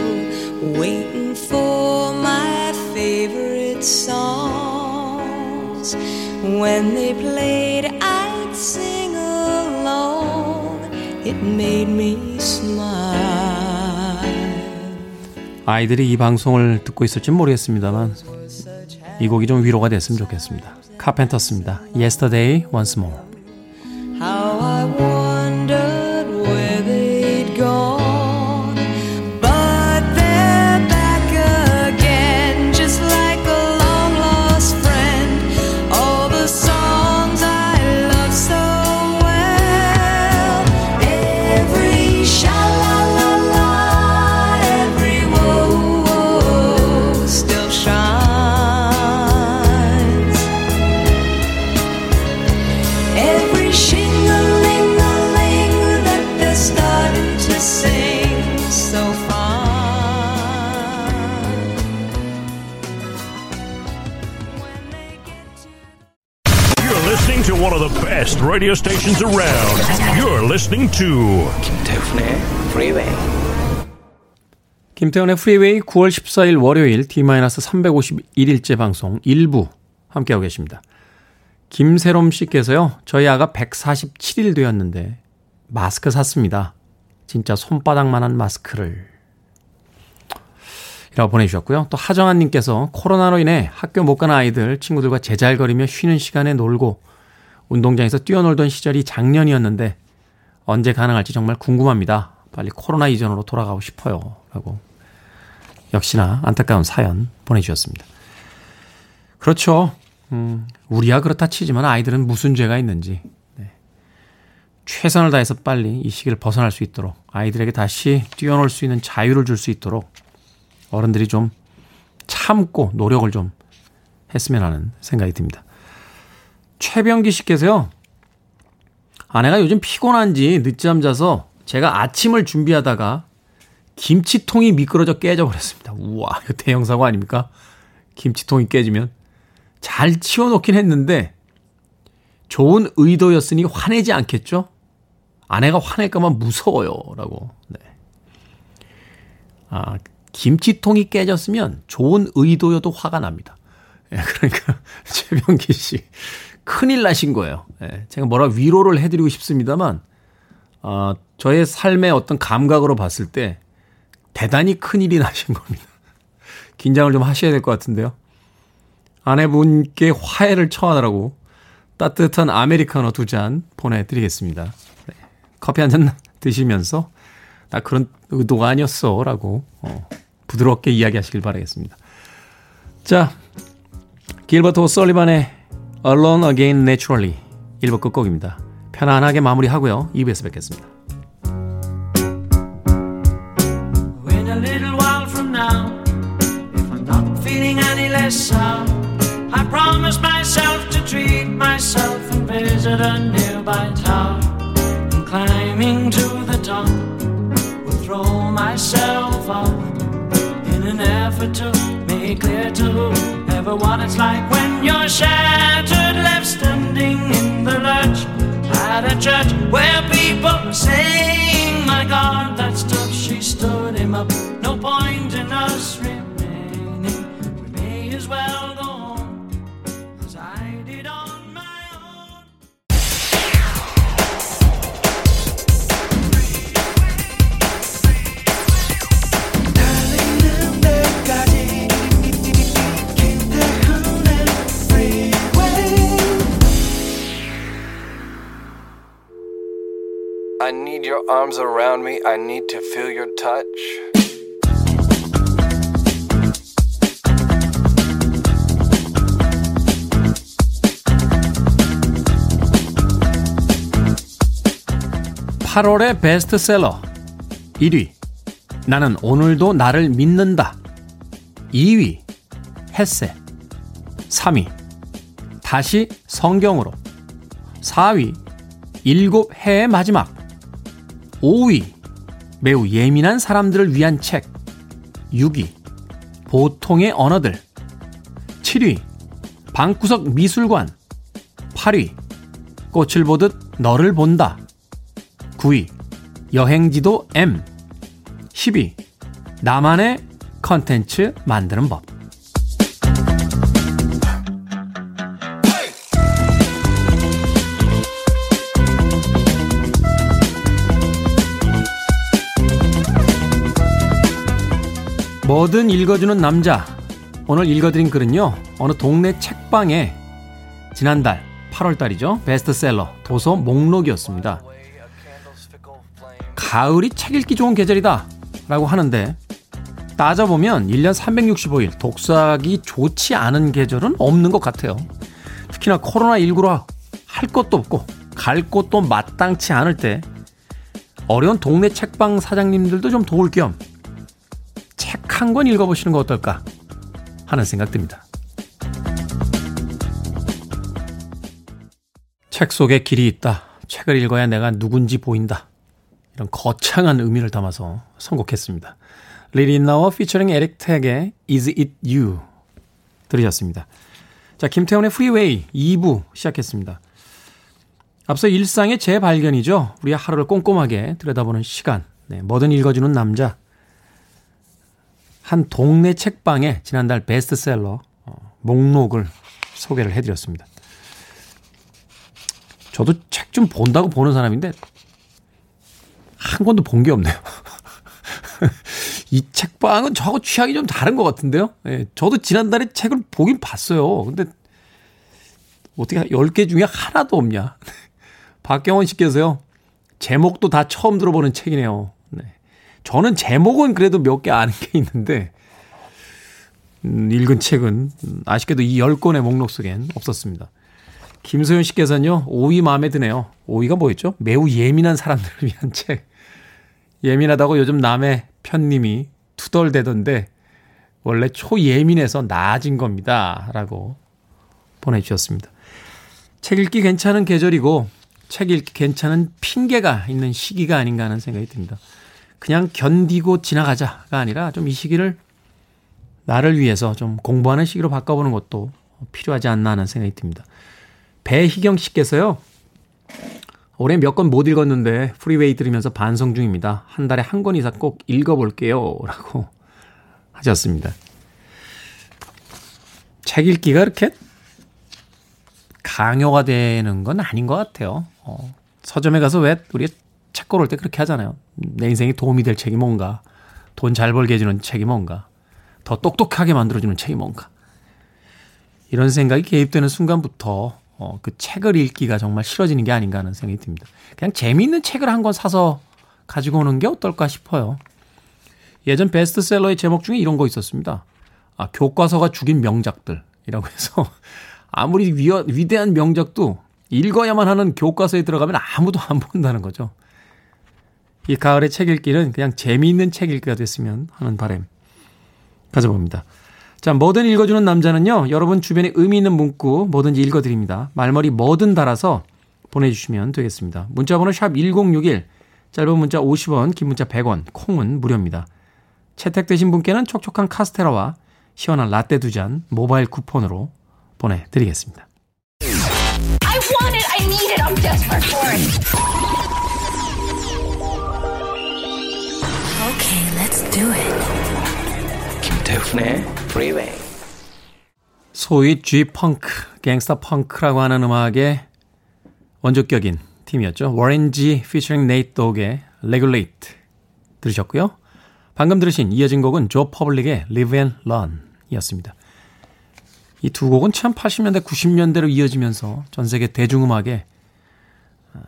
waiting for my favorite song. When they played, I'd sing along. It made me smile. 아이들이 이 방송을 듣고 있을지 모르겠습니다만 이 곡이 좀 위로가 됐으면 좋겠습니다. 카펜터스입니다. Yesterday Once More. Radio stations around. You're listening to 김태훈의 Freeway. 김태훈의 프리웨이 9월 14일 월요일 D-351일째 방송 1부 함께하고 계십니다. 김세롬 씨께서요. 저희 아가 147일 되었는데 마스크 샀습니다. 진짜 손바닥만한 마스크를 이라고 보내주셨고요. 또 하정환님께서 코로나로 인해 학교 못 가는 아이들 친구들과 제잘거리며 쉬는 시간에 놀고 운동장에서 뛰어놀던 시절이 작년이었는데 언제 가능할지 정말 궁금합니다. 빨리 코로나 이전으로 돌아가고 싶어요. 라고 역시나 안타까운 사연 보내주셨습니다. 그렇죠. 음, 우리야 그렇다 치지만 아이들은 무슨 죄가 있는지 네. 최선을 다해서 빨리 이 시기를 벗어날 수 있도록 아이들에게 다시 뛰어놀 수 있는 자유를 줄 수 있도록 어른들이 좀 참고 노력을 좀 했으면 하는 생각이 듭니다. 최병기 씨께서요. 아내가 요즘 피곤한지 늦잠 자서 제가 아침을 준비하다가 김치통이 미끄러져 깨져버렸습니다. 우와, 이거 대형 사고 아닙니까? 김치통이 깨지면. 잘 치워놓긴 했는데 좋은 의도였으니 화내지 않겠죠? 아내가 화낼까만 무서워요. 라고. 네. 아, 김치통이 깨졌으면 좋은 의도여도 화가 납니다. 예, 그러니까 최병기 씨 큰일 나신 거예요. 예, 제가 뭐라 위로를 해드리고 싶습니다만 어, 저의 삶의 어떤 감각으로 봤을 때 대단히 큰일이 나신 겁니다. 긴장을 좀 하셔야 될 것 같은데요. 아내분께 화해를 청하느라고 따뜻한 아메리카노 두 잔 보내드리겠습니다. 네. 커피 한 잔 드시면서 나 그런 의도가 아니었어 라고 어, 부드럽게 이야기하시길 바라겠습니다. 자, 길버트 오설리반의 Alone Again Naturally 1부 끝곡입니다. 편안하게 마무리하고요. 2부에서 뵙겠습니다. Myself off in an effort to make clear to whoever what it's like when you're shattered, left standing in the lurch at a church where people are saying, My God, that stuff she stood him up. No point in us remaining. We may as well go your arms around me. I need to feel your touch. 팔월의 베스트셀러. 1위. 나는 오늘도 나를 믿는다. 2위. 햇새 3위. 다시 성경으로. 4위. 일곱 해의 마지막 5위 매우 예민한 사람들을 위한 책. 6위 보통의 언어들. 7위 방구석 미술관. 8위 꽃을 보듯 너를 본다. 9위 여행지도 M. 10위 나만의 컨텐츠 만드는 법 뭐든 읽어주는 남자. 오늘 읽어드린 글은요, 어느 동네 책방에 지난달 8월달이죠. 베스트셀러 도서 목록이었습니다. 가을이 책 읽기 좋은 계절이다. 라고 하는데, 따져보면 1년 365일 독서하기 좋지 않은 계절은 없는 것 같아요. 특히나 코로나19로 할 것도 없고, 갈 곳도 마땅치 않을 때, 어려운 동네 책방 사장님들도 좀 도울 겸 책 한 권 읽어보시는 거 어떨까 하는 생각 듭니다. 책 속에 길이 있다. 책을 읽어야 내가 누군지 보인다. 이런 거창한 의미를 담아서 선곡했습니다. Lee Ritenour featuring Eric Tagg의 Is It You 들으셨습니다. 자, 김태훈의 프리웨이 2부 시작했습니다. 앞서 일상의 재발견이죠. 우리의 하루를 꼼꼼하게 들여다보는 시간. 네, 뭐든 읽어주는 남자. 한 동네 책방에 지난달 베스트셀러 어, 목록을 소개를 해드렸습니다. 저도 책 좀 본다고 보는 사람인데 한 권도 본 게 없네요. 이 책방은 저하고 취향이 좀 다른 것 같은데요. 예, 저도 지난달에 책을 보긴 봤어요. 근데 어떻게 10개 중에 하나도 없냐. 박경원 씨께서요. 제목도 다 처음 들어보는 책이네요. 네. 저는 제목은 그래도 몇 개 아는 게 있는데, 음, 읽은 책은 아쉽게도 이 10권의 목록 속엔 없었습니다. 김소연 씨께서는요, 오이 마음에 드네요. 오이가 뭐였죠? 매우 예민한 사람들을 위한 책. 예민하다고 요즘 남의 편님이 투덜대던데, 원래 초예민해서 나아진 겁니다. 라고 보내주셨습니다. 책 읽기 괜찮은 계절이고, 책 읽기 괜찮은 핑계가 있는 시기가 아닌가 하는 생각이 듭니다. 그냥 견디고 지나가자가 아니라 좀 이 시기를 나를 위해서 좀 공부하는 시기로 바꿔보는 것도 필요하지 않나 하는 생각이 듭니다. 배희경 씨께서요. 올해 몇 권 못 읽었는데 프리웨이 들으면서 반성 중입니다. 한 달에 한 권 이상 꼭 읽어볼게요. 라고 하셨습니다. 책 읽기가 그렇게 강요가 되는 건 아닌 것 같아요. 어, 서점에 가서 왜 우리가 책 고를 때 그렇게 하잖아요. 내 인생에 도움이 될 책이 뭔가, 돈 잘 벌게 해주는 책이 뭔가, 더 똑똑하게 만들어주는 책이 뭔가. 이런 생각이 개입되는 순간부터 어, 그 책을 읽기가 정말 싫어지는 게 아닌가 하는 생각이 듭니다. 그냥 재미있는 책을 한 권 사서 가지고 오는 게 어떨까 싶어요. 예전 베스트셀러의 제목 중에 이런 거 있었습니다. 아, 교과서가 죽인 명작들이라고 해서 아무리 위, 위대한 명작도 읽어야만 하는 교과서에 들어가면 아무도 안 본다는 거죠. 이 가을의 책 읽기는 그냥 재미있는 책 읽기가 됐으면 하는 바람 가져봅니다. 자, 뭐든 읽어주는 남자는요, 여러분 주변에 의미 있는 문구 뭐든지 읽어드립니다. 말머리 뭐든 달아서 보내주시면 되겠습니다. 문자번호 샵 1061, 짧은 문자 50원, 긴 문자 100원, 콩은 무료입니다. 채택되신 분께는 촉촉한 카스테라와 시원한 라떼 두 잔 모바일 쿠폰으로 보내드리겠습니다. Okay, let's do it. 김태훈의 Freeway. 소위 G-funk, gangsta funk라고 하는 음악의 원조격인 팀이었죠. Warren G featuring Nate Dogg의 Regulate 들으셨고요. 방금 들으신 이어진 곡은 조 퍼블릭의 Live and Run 이었습니다. 이 두 곡은 참 80년대, 90년대로 이어지면서 전 세계 대중음악에 어,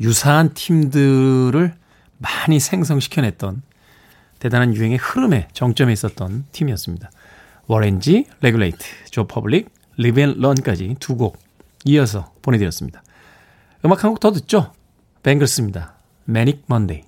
유사한 팀들을 많이 생성시켜냈던 대단한 유행의 흐름의 정점에 있었던 팀이었습니다. Warren G, Regulate, Joe Public, Live and Learn까지 두 곡 이어서 보내드렸습니다. 음악 한 곡 더 듣죠? Bangles입니다. Manic Monday.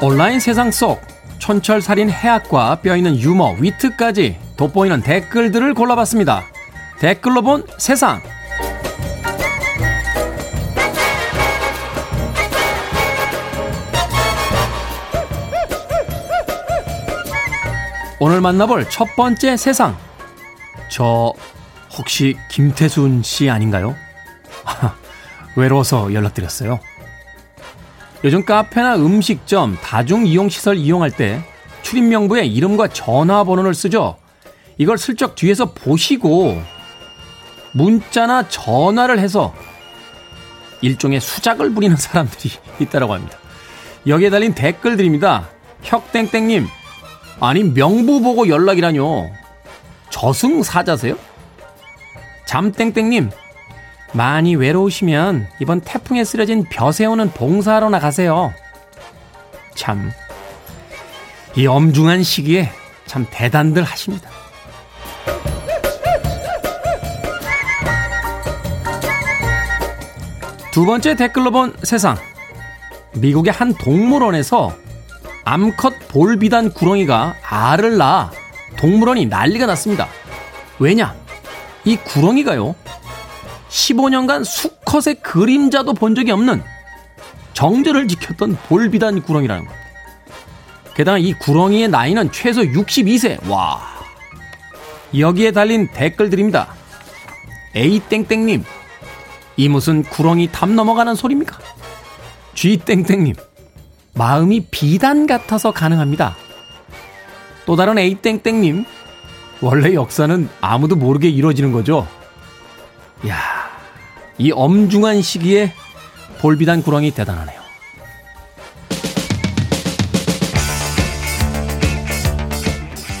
온라인 세상 속 촌철살인 해학과 뼈있는 유머, 위트까지 돋보이는 댓글들을 골라봤습니다. 댓글로 본 세상. 오늘 만나볼 첫 번째 세상. 저 혹시 김태순 씨 아닌가요? 외로워서 연락드렸어요. 요즘 카페나 음식점, 다중이용시설 이용할 때 출입명부에 이름과 전화번호를 쓰죠. 이걸 슬쩍 뒤에서 보시고 문자나 전화를 해서 일종의 수작을 부리는 사람들이 있다라고 합니다. 여기에 달린 댓글들입니다. 혁땡땡님, 아니 명부 보고 연락이라뇨. 저승사자세요? 잠땡땡님, 많이 외로우시면 이번 태풍에 쓰러진 벼 세우는 봉사하러 나가세요. 참, 이 엄중한 시기에 참 대단들 하십니다. 두 번째 댓글로 본 세상. 미국의 한 동물원에서 암컷 볼비단 구렁이가 알을 낳아 동물원이 난리가 났습니다. 왜냐? 이 구렁이가요, 15년간 수컷의 그림자도 본 적이 없는 정절을 지켰던 볼비단 구렁이라는 것. 게다가 이 구렁이의 나이는 최소 62세. 와. 여기에 달린 댓글들입니다. A땡땡님. 이 무슨 구렁이 담 넘어가는 소리입니까? G땡땡님. 마음이 비단 같아서 가능합니다. 또 다른 A땡땡님. 원래 역사는 아무도 모르게 이루어지는 거죠. 야 이 엄중한 시기에 볼비단 구렁이 대단하네요.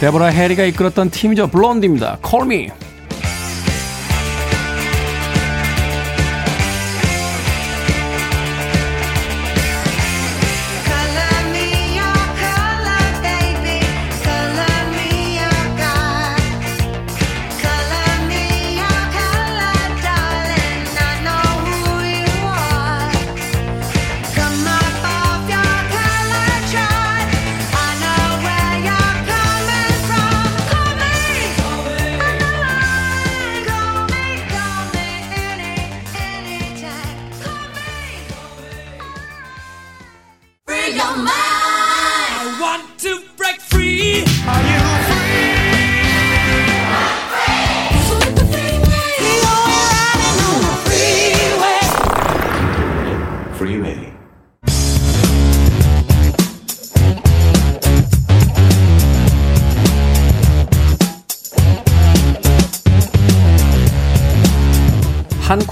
데보라 해리가 이끌었던 팀이죠. 블론디입니다. 콜미.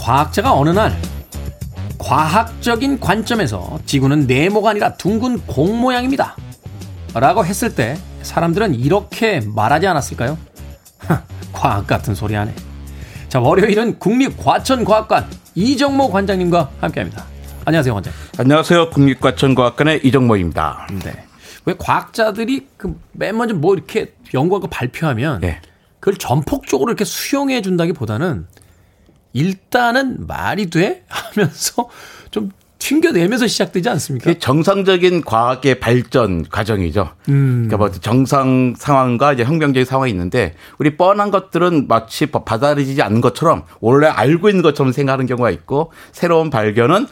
과학자가 어느 날 과학적인 관점에서 지구는 네모가 아니라 둥근 공 모양입니다. 라고 했을 때 사람들은 이렇게 말하지 않았을까요? 과학 같은 소리 하네. 자, 월요일은 국립과천과학관 이정모 관장님과 함께 합니다. 안녕하세요, 관장님. 안녕하세요. 국립과천과학관의 이정모입니다. 네. 왜 과학자들이 그 맨 먼저 뭐 이렇게 연구하고 발표하면 네. 그걸 전폭적으로 이렇게 수용해 준다기 보다는 일단은 말이 돼? 하면서 좀 튕겨내면서 시작되지 않습니까? 정상적인 과학의 발전 과정이죠. 음. 그러니까 뭐 정상 상황과 이제 혁명적인 상황이 있는데 우리 뻔한 것들은 마치 받아들이지 않는 것처럼 원래 알고 있는 것처럼 생각하는 경우가 있고 새로운 발견은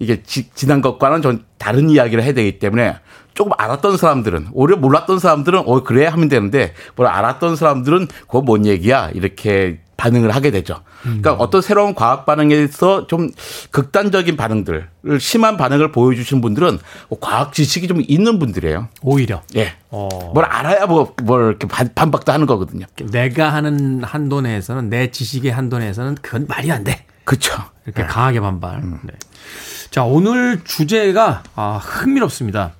이게 지, 지난 것과는 좀 다른 이야기를 해야 되기 때문에 조금 알았던 사람들은 오히려 몰랐던 사람들은 어 그래 하면 되는데 뭘 알았던 사람들은 그거 뭔 얘기야 이렇게 반응을 하게 되죠. 그러니까 음. 어떤 새로운 과학 반응에서 좀 극단적인 반응들, 심한 반응을 보여주신 분들은 과학 지식이 좀 있는 분들이에요. 오히려. 예. 어. 뭘 알아야 뭐, 뭘 이렇게 반, 박도 하는 거거든요. 내가 하는 한도 내에서는 내 지식의 한도 내에서는 그건 말이 안 돼. 그렇죠. 이렇게 네. 강하게 반발. 음. 네. 자, 오늘 주제가 아, 흥미롭습니다.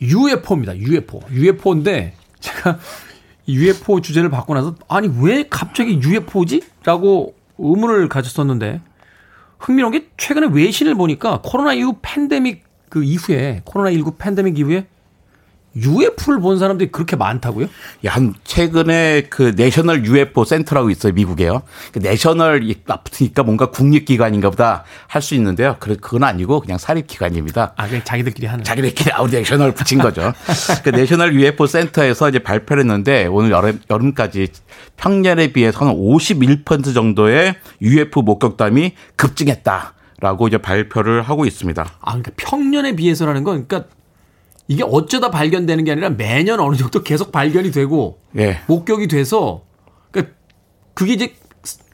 UFO입니다. UFO. UFO인데 제가 UFO 주제를 받고 나서 아니 왜 갑자기 UFO지? 라고 의문을 가졌었는데 흥미로운 게 최근에 외신을 보니까 코로나 이후 팬데믹 그 이후에 코로나 19 팬데믹 이후에 UFO를 본 사람들이 그렇게 많다고요? 야, 한 최근에 그 내셔널 UFO 센터라고 있어요 미국에요. 그 National 붙으니까 뭔가 국립기관인가 보다 할 수 있는데요. 그 그건 아니고 그냥 사립기관입니다. 아, 그냥 자기들끼리 하는. 자기들끼리 아우 National 붙인 거죠. 그 National UFO 센터에서 이제 발표를 했는데 오늘 여름 여름까지 평년에 비해서는 51% 정도의 UFO 목격담이 급증했다 라고 이제 발표를 하고 있습니다. 아, 그러니까 평년에 비해서라는 건 그러니까 이게 어쩌다 발견되는 게 아니라 매년 어느 정도 계속 발견이 되고 예. 목격이 돼서 그러니까 그게 이제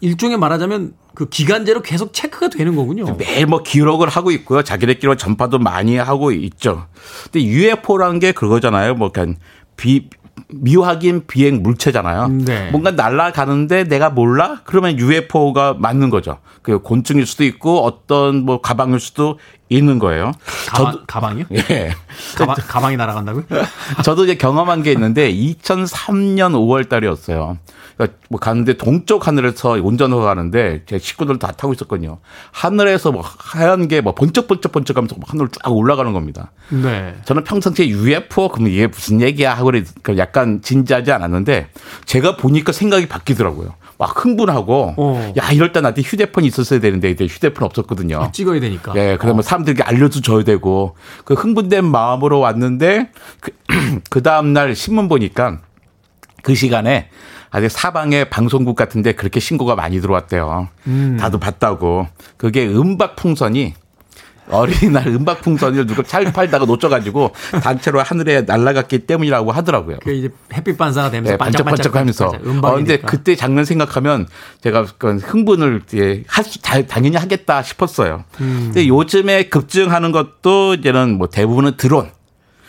일종의 말하자면 그 기간제로 계속 체크가 되는 거군요. 매일 뭐 기록을 하고 있고요. 자기들끼리 전파도 많이 하고 있죠. 근데 UFO라는 게 그거잖아요. 뭐 그냥 비 미확인 비행 물체잖아요. 네. 뭔가 날아가는데 내가 몰라? 그러면 UFO가 맞는 거죠. 그 곤충일 수도 있고 어떤 뭐 가방일 수도 있는 거예요. 가방, 저도 가방이요? 예. 가방, 가방이 날아간다고요? 저도 이제 경험한 게 있는데 2003년 5월 달이었어요. 그러니까 뭐 가는데 동쪽 하늘에서 운전하고 가는데 제 식구들 다 타고 있었거든요. 하늘에서 뭐 하얀 게 뭐 번쩍번쩍 번쩍하면서 하늘을 쫙 올라가는 겁니다. 네. 저는 평상시에 UFO 그러면 이게 무슨 얘기야 하고 약간 진지하지 않았는데 제가 보니까 생각이 바뀌더라고요. 막 흥분하고 어. 야 이럴 때 나한테 휴대폰이 있었어야 되는데 이제 휴대폰 없었거든요. 아, 찍어야 되니까. 예, 그러면 어. 사람들에게 알려줘야 되고 그 흥분된 마음으로 왔는데 그, 그 다음 날 신문 보니까 그 시간에 아직 사방에 방송국 같은데 그렇게 신고가 많이 들어왔대요. 음. 다도 봤다고. 그게 음박 풍선이 어린이날 음박 풍선을 누가 잘 팔다가 놓쳐가지고 단체로 하늘에 날아갔기 때문이라고 하더라고요. 그 이제 햇빛 반사가 되면서 네, 반짝반짝하면서. 어, 근데 그때 장면 생각하면 제가 그 흥분을 예, 할수 당연히 하겠다 싶었어요. 음. 근데 요즘에 급증하는 것도 이제는 뭐 대부분은 드론,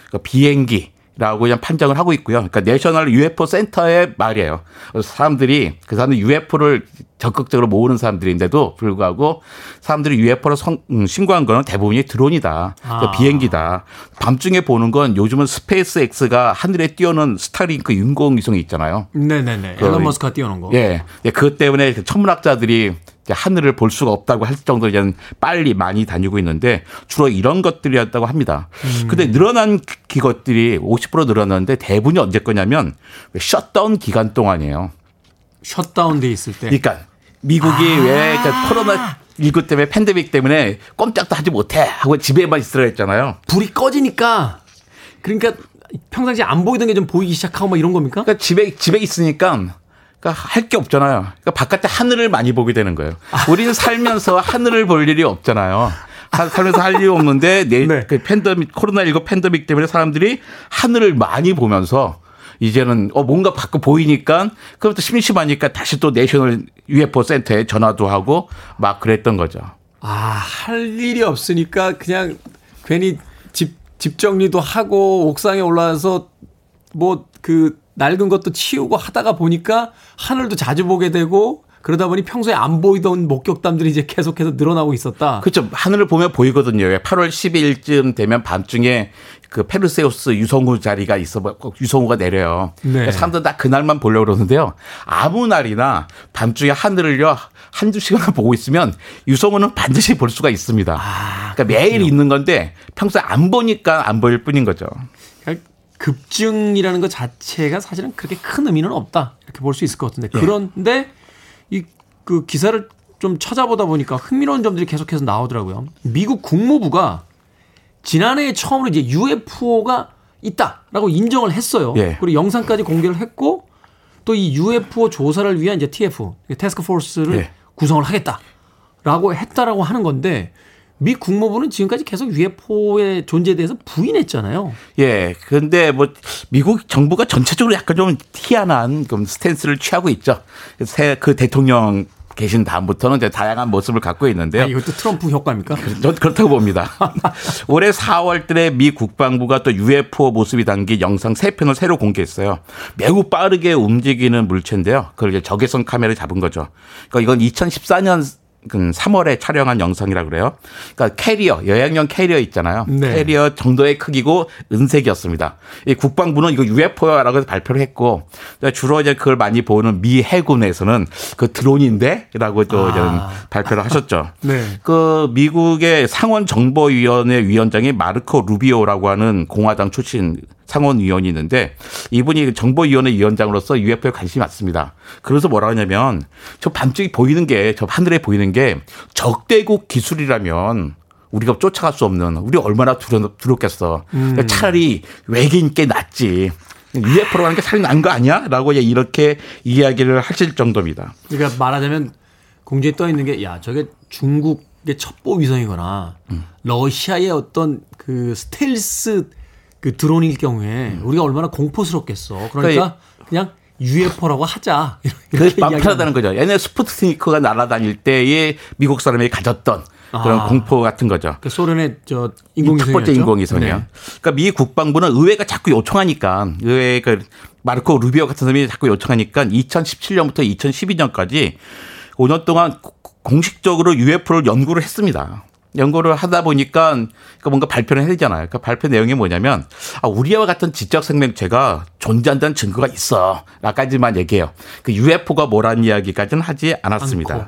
그러니까 비행기 라고 그냥 판정을 하고 있고요. 그러니까 National UFO 센터의 말이에요. 사람들이 그 사람들 UFO를 적극적으로 모으는 사람들인데도 불구하고 사람들이 UFO를 성, 음, 신고한 거는 대부분이 드론이다. 그러니까 아. 비행기다. 밤중에 보는 건 요즘은 SpaceX가 하늘에 띄우는 Starlink 인공위성이 있잖아요. 네네네. 그, 일론 머스크가 띄우는 거. 예. 예. 그것 때문에 그 천문학자들이 하늘을 볼 수가 없다고 할 정도로 이제 빨리 많이 다니고 있는데 주로 이런 것들이었다고 합니다. 음. 근데 늘어난 그것들이 50% 늘어났는데 대부분이 언제 거냐면 셧다운 기간 동안이에요. 셧다운 돼 있을 때. 그러니까 미국이 아. 왜 그러니까 코로나 19 때문에 팬데믹 때문에 꼼짝도 하지 못해 하고 집에만 있으라 했잖아요. 불이 꺼지니까 그러니까 평상시에 안 보이던 게 좀 보이기 시작하고 막 이런 겁니까? 그러니까 집에 집에 있으니까 그러니까 할 게 없잖아요. 그러니까 바깥에 하늘을 많이 보게 되는 거예요. 우리는 살면서 하늘을 볼 일이 없잖아요. 살면서 할 일이 없는데 내 네. 그 팬데믹 코로나19 팬데믹 때문에 사람들이 하늘을 많이 보면서 이제는 어 뭔가 밖에 보이니까 그것도 심심하니까 다시 또 내셔널 UFO 센터에 전화도 하고 막 그랬던 거죠. 아, 할 일이 없으니까 그냥 괜히 집, 집 정리도 하고 옥상에 올라와서 뭐 그 낡은 것도 치우고 하다가 보니까 하늘도 자주 보게 되고 그러다 보니 평소에 안 보이던 목격담들이 이제 계속해서 늘어나고 있었다. 그렇죠. 하늘을 보면 보이거든요. 8월 10일쯤 되면 밤중에 그 페르세우스 유성우 자리가 있어 유성우가 내려요. 네. 사람들 다 그날만 보려고 그러는데요. 아무 날이나 밤중에 하늘을요 한두 시간 보고 있으면 유성우는 반드시 볼 수가 있습니다. 아, 그러니까 매일 있는 건데 평소에 안 보니까 안 보일 뿐인 거죠. 급증이라는 것 자체가 사실은 그렇게 큰 의미는 없다 이렇게 볼 수 있을 것 같은데 예. 그런데 이 그 기사를 좀 찾아보다 보니까 흥미로운 점들이 계속해서 나오더라고요. 미국 국무부가 지난해에 처음으로 이제 UFO가 있다라고 인정을 했어요. 예. 그리고 영상까지 공개를 했고 또 이 UFO 조사를 위한 이제 TF 테스크 포스를 예. 구성을 하겠다라고 했다라고 하는 건데 미 국무부는 지금까지 계속 UFO의 존재에 대해서 부인했잖아요. 예. 근데 뭐 미국 정부가 전체적으로 약간 좀 희한한 그 스탠스를 취하고 있죠. 새 그 대통령 계신 다음부터는 이제 다양한 모습을 갖고 있는데요. 아, 이것도 트럼프 효과입니까? 전 그렇다고 봅니다. 올해 4월 달에 미 국방부가 또 UFO 모습이 담긴 영상 3편을 새로 공개했어요. 매우 빠르게 움직이는 물체인데요. 그걸 이제 적외선 카메라를 잡은 거죠. 그러니까 이건 2014년 3월에 촬영한 영상이라 그래요. 그러니까 캐리어, 여행용 캐리어 있잖아요. 네. 캐리어 정도의 크기고 은색이었습니다. 이 국방부는 이거 UFO라고 해서 발표를 했고 주로 이제 그걸 많이 보는 미 해군에서는 그 드론인데라고 또 아. 발표를 하셨죠. 네. 그 미국의 상원 정보위원회 위원장이 마르코 루비오라고 하는 공화당 출신 상원위원이 있는데 이분이 정보위원회 위원장으로서 UFO에 관심이 많습니다. 그래서 뭐라 하냐면 저 밤중에 보이는 게 저 하늘에 보이는 게 적대국 기술이라면 우리가 쫓아갈 수 없는 우리 얼마나 두렵, 두렵겠어. 음. 차라리 외계인께 낫지. UFO로 하는 게 살이 난 거 아니야? 라고 이렇게 이야기를 하실 정도입니다. 그러니까 말하자면 공지에 떠 있는 게 야, 저게 중국의 첩보 위성이거나 음. 러시아의 어떤 그 스텔스 그 드론일 경우에 음. 우리가 얼마나 공포스럽겠어. 그러니까, 그러니까 그냥 UFO라고 하자. 이렇게 마음 편하다는 거죠. 옛날 스푸트니크가 날아다닐 때의 미국 사람이 가졌던 그런 아. 공포 같은 거죠. 그 소련의 저 인공위성 첫 번째 인공위성이요. 네. 그러니까 미 국방부는 의회가 자꾸 요청하니까 의회 그 마르코 루비오 같은 사람이 자꾸 요청하니까 2017년부터 2012년까지 5년 동안 공식적으로 UFO를 연구를 했습니다. 연구를 하다 보니까 그러니까 뭔가 발표를 해야 되잖아요. 그러니까 발표 내용이 뭐냐면 아, 우리와 같은 지적 생명체가 존재한다는 증거가 있어. 라까지만 얘기해요. 그 UFO가 뭐라는 이야기까지는 하지 않았습니다. 않고.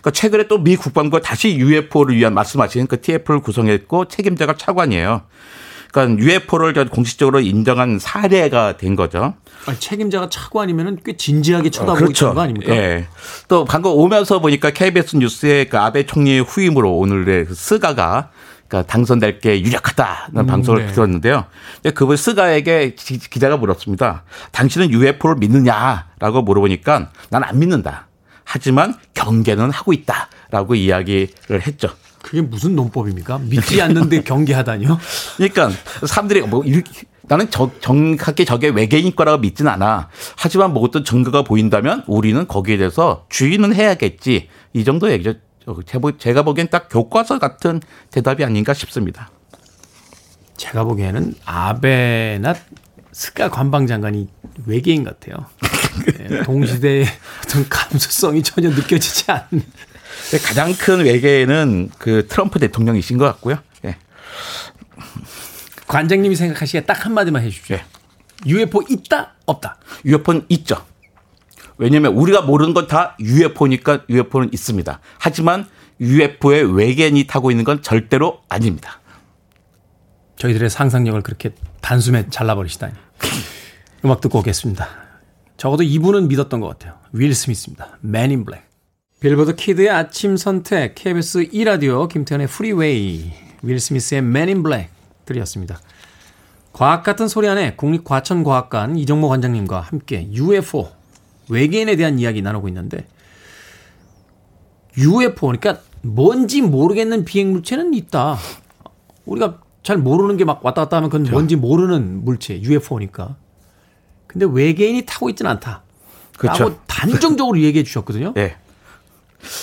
그러니까 최근에 또 미 국방부가 다시 UFO를 위한 말씀하신 그 TF를 구성했고 책임자가 차관이에요. 그러니까 UFO를 공식적으로 인정한 사례가 된 거죠. 아니, 책임자가 차관이면은 꽤 진지하게 쳐다보고 그렇죠. 있는 거 아닙니까? 예. 또 방금 오면서 보니까 KBS 뉴스에 그 아베 총리의 후임으로 오늘의 그 스가가 그러니까 당선될 게 유력하다는 음, 방송을 네. 들었는데요. 그분 스가에게 기자가 물었습니다. 당신은 UFO를 믿느냐라고 물어보니까 난 안 믿는다. 하지만 경계는 하고 있다라고 이야기를 했죠. 그게 무슨 논법입니까? 믿지 않는데 경계하다니요? 그러니까 사람들이 뭐 이렇게 나는 저, 정확하게 저게 외계인 거라고 믿진 않아. 하지만 뭐 어떤 증거가 보인다면 우리는 거기에 대해서 주의는 해야겠지. 이 정도 얘기죠. 제가 보기엔 딱 교과서 같은 대답이 아닌가 싶습니다. 제가 보기에는 아베나 스가 관방장관이 외계인 같아요. 네, 동시대의 어떤 감수성이 전혀 느껴지지 않는. 가장 큰 외계인은 그 트럼프 대통령이신 것 같고요. 예. 관장님이 생각하시기에 딱 한마디만 해 주십시오. 예. UFO 있다? 없다? UFO는 있죠. 왜냐하면 우리가 모르는 건 다 UFO니까 UFO는 있습니다. 하지만 UFO에 외계인이 타고 있는 건 절대로 아닙니다. 저희들의 상상력을 그렇게 단숨에 잘라버리시다니. 음악 듣고 오겠습니다. 적어도 이분은 믿었던 것 같아요. 윌 스미스입니다. Men in Black. 빌보드 키드의 아침 선택, KBS 2라디오, 김태훈의 프리웨이, 윌 스미스의 Man in Black 들이었습니다. 과학 같은 소리 안에 국립과천과학관 이정모 관장님과 함께 UFO, 외계인에 대한 이야기 나누고 있는데, UFO, 그러니까 뭔지 모르겠는 비행물체는 있다. 우리가 잘 모르는 게 막 왔다 갔다 하면 그건 그렇죠. 뭔지 모르는 물체, UFO니까. 근데 외계인이 타고 있지는 않다. 그렇죠. 라고 단정적으로 얘기해 주셨거든요. 네.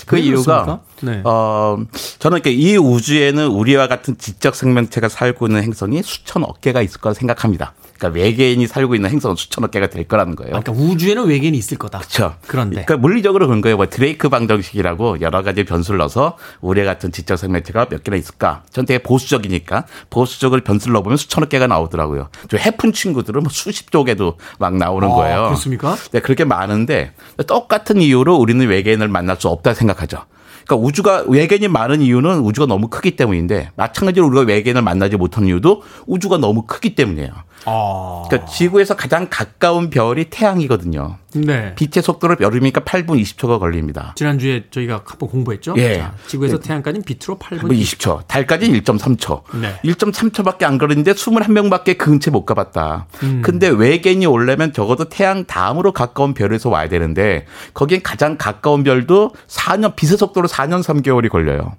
그 이유가 네. 어 저는 이렇게 이 우주에는 우리와 같은 지적 생명체가 살고 있는 행성이 수천억 개가 있을 거라 생각합니다. 그러니까 외계인이 살고 있는 행성은 수천억 개가 될 거라는 거예요. 그러니까 우주에는 외계인이 있을 거다. 그렇죠. 그런데 그러니까 물리적으로 그런 거예요. 뭐 드레이크 방정식이라고 여러 가지 변수를 넣어서 우리 같은 지적 생명체가 몇 개나 있을까? 전 되게 보수적이니까 보수적으로 변수를 넣어보면 수천억 개가 나오더라고요. 저 해픈 친구들은 뭐 수십조 개도 막 나오는 아, 거예요. 그렇습니까? 네, 그렇게 많은데 똑같은 이유로 우리는 외계인을 만날 수 없다 생각하죠. 그러니까 우주가 외계인이 많은 이유는 우주가 너무 크기 때문인데 마찬가지로 우리가 외계인을 만나지 못하는 이유도 우주가 너무 크기 때문이에요. 아. 그러니까 지구에서 가장 가까운 별이 태양이거든요. 네. 빛의 속도를 여름이니까 8분 20초가 걸립니다. 지난주에 저희가 한번 공부했죠. 예. 자, 지구에서 네. 태양까지는 빛으로 8분 20초. 20초. 달까지는 1.3초. 네. 1.3초밖에 안 걸리는데 21명밖에 그 근처에 못 가봤다. 음. 근데 외계인이 오려면 적어도 태양 다음으로 가까운 별에서 와야 되는데 거기엔 가장 가까운 별도 4년 빛의 속도로 4년 3개월이 걸려요.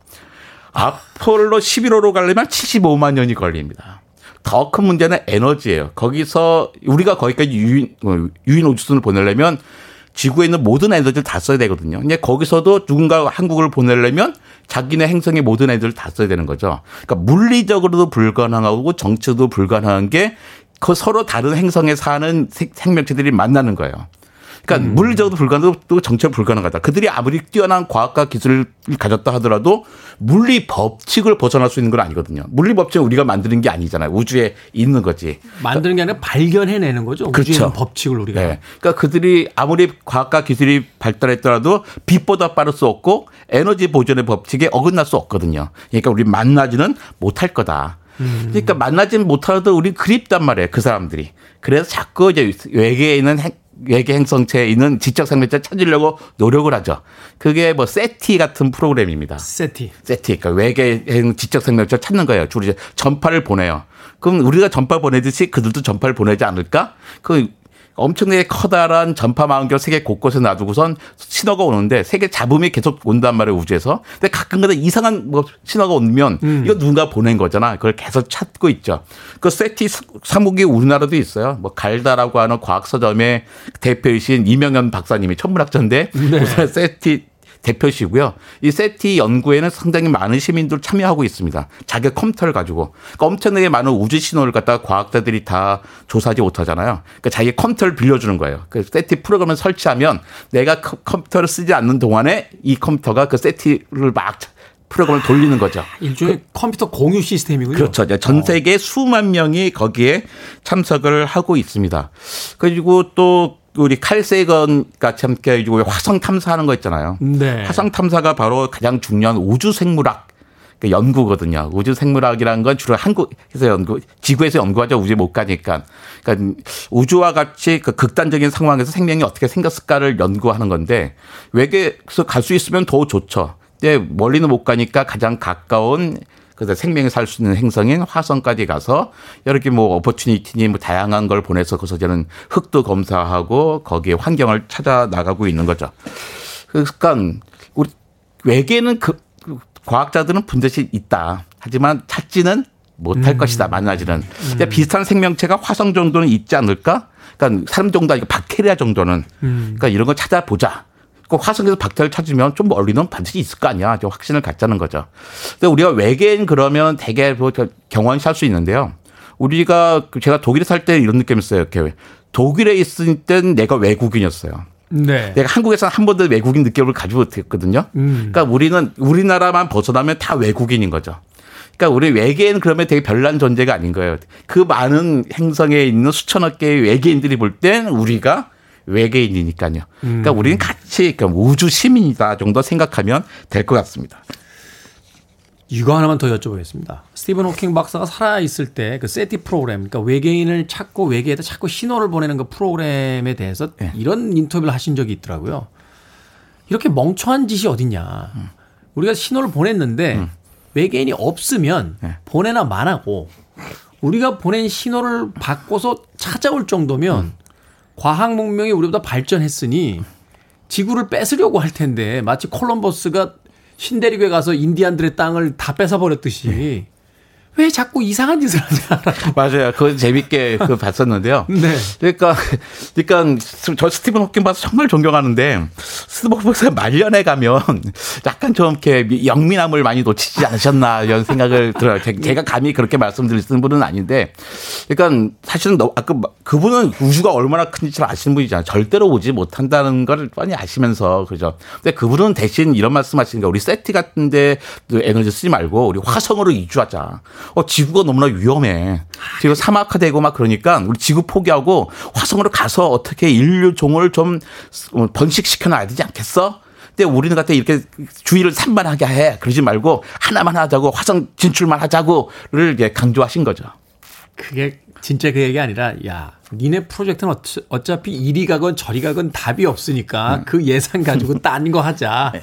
아폴로 11호로 가려면 75만 년이 걸립니다. 더 큰 문제는 에너지예요. 거기서 우리가 거기까지 유인, 어, 유인 우주선을 보내려면 지구에 있는 모든 에너지를 다 써야 되거든요. 근데 거기서도 누군가 한국을 보내려면 자기네 행성의 모든 애들을 다 써야 되는 거죠. 그러니까 물리적으로도 불가능하고 정치도 불가능한 게 그 서로 다른 행성에 사는 생명체들이 만나는 거예요. 그러니까 음. 물리적으로 불가능도 정체로 불가능하다. 그들이 아무리 뛰어난 과학과 기술을 가졌다 하더라도 물리 법칙을 벗어날 수 있는 건 아니거든요. 물리 법칙은 우리가 만드는 게 아니잖아요. 우주에 있는 거지. 만드는 게 아니라 발견해내는 거죠. 그렇죠. 법칙을 우리가. 네. 그러니까 그들이 아무리 과학과 기술이 발달했더라도 빛보다 빠를 수 없고 에너지 보존의 법칙에 어긋날 수 없거든요. 그러니까 우리 만나지는 못할 거다. 음. 그러니까 만나지는 못하도 우리 그립단 말이에요. 그 사람들이. 그래서 자꾸 이제 외계에 있는 외계 행성체에 있는 지적 생명체 찾으려고 노력을 하죠. 그게 뭐 세티 같은 프로그램입니다. 세티. 세티. 그러니까 외계 지적 생명체 찾는 거예요. 주로 이제 전파를 보내요. 그럼 우리가 전파 보내듯이 그들도 전파를 보내지 않을까? 그 엄청나게 커다란 전파 망원경 세계 곳곳에 놔두고선 신호가 오는데 세계 잡음이 계속 온단 말이에요 우주에서. 근데 가끔가다 이상한 뭐 신호가 오면 음. 이거 누군가 보낸 거잖아. 그걸 계속 찾고 있죠. 그 세티 사무기 우리나라도 있어요. 뭐 갈다라고 하는 과학 서점의 대표이신 이명현 박사님이 천문학자인데 네. 세티 대표시고요. 이 세티 연구에는 상당히 많은 시민들 참여하고 있습니다. 자기 컴퓨터를 가지고 그러니까 엄청나게 많은 우주 신호를 갖다가 과학자들이 다 조사하지 못하잖아요. 그러니까 자기 컴퓨터를 빌려주는 거예요. 그 세티 프로그램을 설치하면 내가 컴퓨터를 쓰지 않는 동안에 이 컴퓨터가 그 세티를 막 프로그램을 돌리는 거죠. 일종의 그, 컴퓨터 공유 시스템이군요. 그렇죠. 전 세계 수만 명이 거기에 참석을 하고 있습니다. 그리고 또 우리 칼 세건 같이 함께 해주고 화성 탐사하는 거 있잖아요. 네. 화성 탐사가 바로 가장 중요한 우주 생물학 그 연구거든요. 우주 생물학이라는 건 주로 한국에서 연구, 지구에서 연구하죠. 우주에 못 가니까. 그러니까 우주와 같이 그 극단적인 상황에서 생명이 어떻게 생겼을까를 연구하는 건데 외계에서 갈 수 있으면 더 좋죠. 근데 멀리는 못 가니까 가장 가까운 그래서 생명이 살 수 있는 행성인 화성까지 가서 여러 개 뭐 어퍼튜니티니 뭐 다양한 걸 보내서 거기서 저는 흙도 검사하고 거기에 환경을 찾아 나가고 있는 거죠. 그러니까 우리 외계는 그 과학자들은 분듯이 있다. 하지만 찾지는 못할 음. 것이다. 만나지는. 음. 비슷한 생명체가 화성 정도는 있지 않을까? 그러니까 사람 정도 아니고 박테리아 정도는. 음. 그러니까 이런 걸 찾아보자. 그 화성에서 박테리아를 찾으면 좀 멀리는 반드시 있을 거 아니야. 좀 확신을 갖자는 거죠. 근데 우리가 외계인 그러면 대개 뭐 경원시 할 수 있는데요. 우리가 그 제가 독일에 살 때 이런 느낌이었어요. 이렇게 독일에 있을 땐 내가 외국인이었어요. 네. 내가 한국에서는 한 번도 외국인 느낌을 가지고 못했거든요. 음. 그러니까 우리는 우리나라만 벗어나면 다 외국인인 거죠. 그러니까 우리 외계인 그러면 되게 별난 존재가 아닌 거예요. 그 많은 행성에 있는 수천억 개의 외계인들이 볼 땐 우리가 외계인이니까요. 그러니까 음. 우리는 같이 그러니까 우주 시민이다 정도 생각하면 될 것 같습니다. 이거 하나만 더 여쭤보겠습니다. 스티븐 호킹 박사가 살아 있을 때 그 세티 프로그램, 그러니까 외계인을 찾고 외계에다 자꾸 신호를 보내는 그 프로그램에 대해서 네. 이런 인터뷰를 하신 적이 있더라고요. 이렇게 멍청한 짓이 어딨냐. 음. 우리가 신호를 보냈는데 음. 외계인이 없으면 네. 보내나 만하고 우리가 보낸 신호를 바꿔서 찾아올 정도면 음. 과학 문명이 우리보다 발전했으니 지구를 뺏으려고 할 텐데 마치 콜럼버스가 신대륙에 가서 인디안들의 땅을 다 뺏어버렸듯이 네. 왜 자꾸 이상한 짓을 하냐. 맞아요. 그거 재밌게 그 봤었는데요. 네. 그러니까, 그러니까 저 스티븐 호킹 봐서 정말 존경하는데 스티븐 호킹 말년에 가면 약간 좀 이렇게 영민함을 많이 놓치지 않으셨나 이런 생각을 들어요. 제가 감히 그렇게 말씀드릴 분은 아닌데, 그러니까 사실은 너, 아까 그분은 우주가 얼마나 큰지 잘 아시는 분이잖아요. 절대로 오지 못한다는 걸 뻔히 아시면서 그죠. 근데 그분은 대신 이런 말씀하시는 거 우리 세티 같은데 에너지 쓰지 말고 우리 화성으로 이주하자. 어, 지구가 너무나 위험해. 지금 사막화되고 막 그러니까 우리 지구 포기하고 화성으로 가서 어떻게 인류 종을 좀 어, 번식시켜 놔야 되지 않겠어? 근데 우리는 같아 이렇게 주의를 산만하게 해. 그러지 말고 하나만 하자고 화성 진출만 하자고를 강조하신 거죠. 그게 진짜 그 얘기 아니라 야 니네 프로젝트는 어차피 이리 가건 저리 가건 답이 없으니까 음. 그 예산 가지고 딴 거 하자. 네.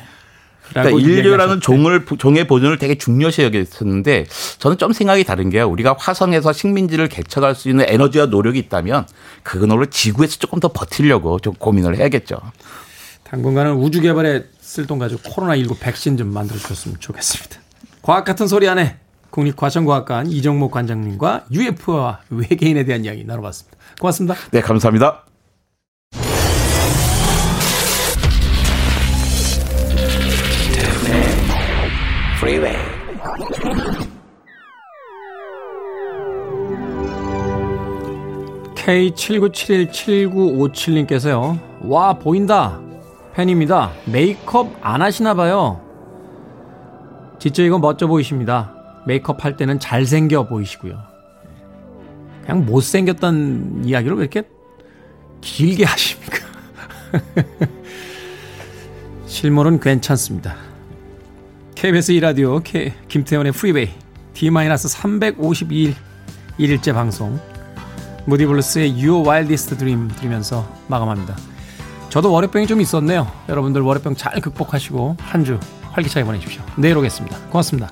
그러니까 인류라는 종을 종의 보존을 되게 중요시 여겼었는데 저는 좀 생각이 다른 게요. 우리가 화성에서 식민지를 개척할 수 있는 에너지와 노력이 있다면 그거로 지구에서 조금 더 버티려고 좀 고민을 해야겠죠. 당분간은 우주 개발에 쓸 돈 가지고 코로나 19 백신 좀 만들어 주셨으면 좋겠습니다. 과학 같은 소리 안에 국립과천과학관 이정목 관장님과 UFO와 외계인에 대한 이야기 나눠봤습니다. 고맙습니다. 네, 감사합니다. K79717957님께서요. 와, 보인다. 팬입니다. 메이크업 안 하시나 봐요. 진짜 이거 멋져 보이십니다. 메이크업 할 때는 잘생겨 보이시고요. 그냥 못생겼던 이야기를 왜 이렇게 길게 하십니까? 실물은 괜찮습니다. KBS 2라디오 K, 김태훈의 프리웨이 D-352일 1일째 방송 Moody Blues의 Your Wildest Dream 들으면서 마감합니다. 저도 월요병이 좀 있었네요. 여러분들 월요병 잘 극복하시고 한 주 활기차게 보내십시오. 내일 오겠습니다. 고맙습니다.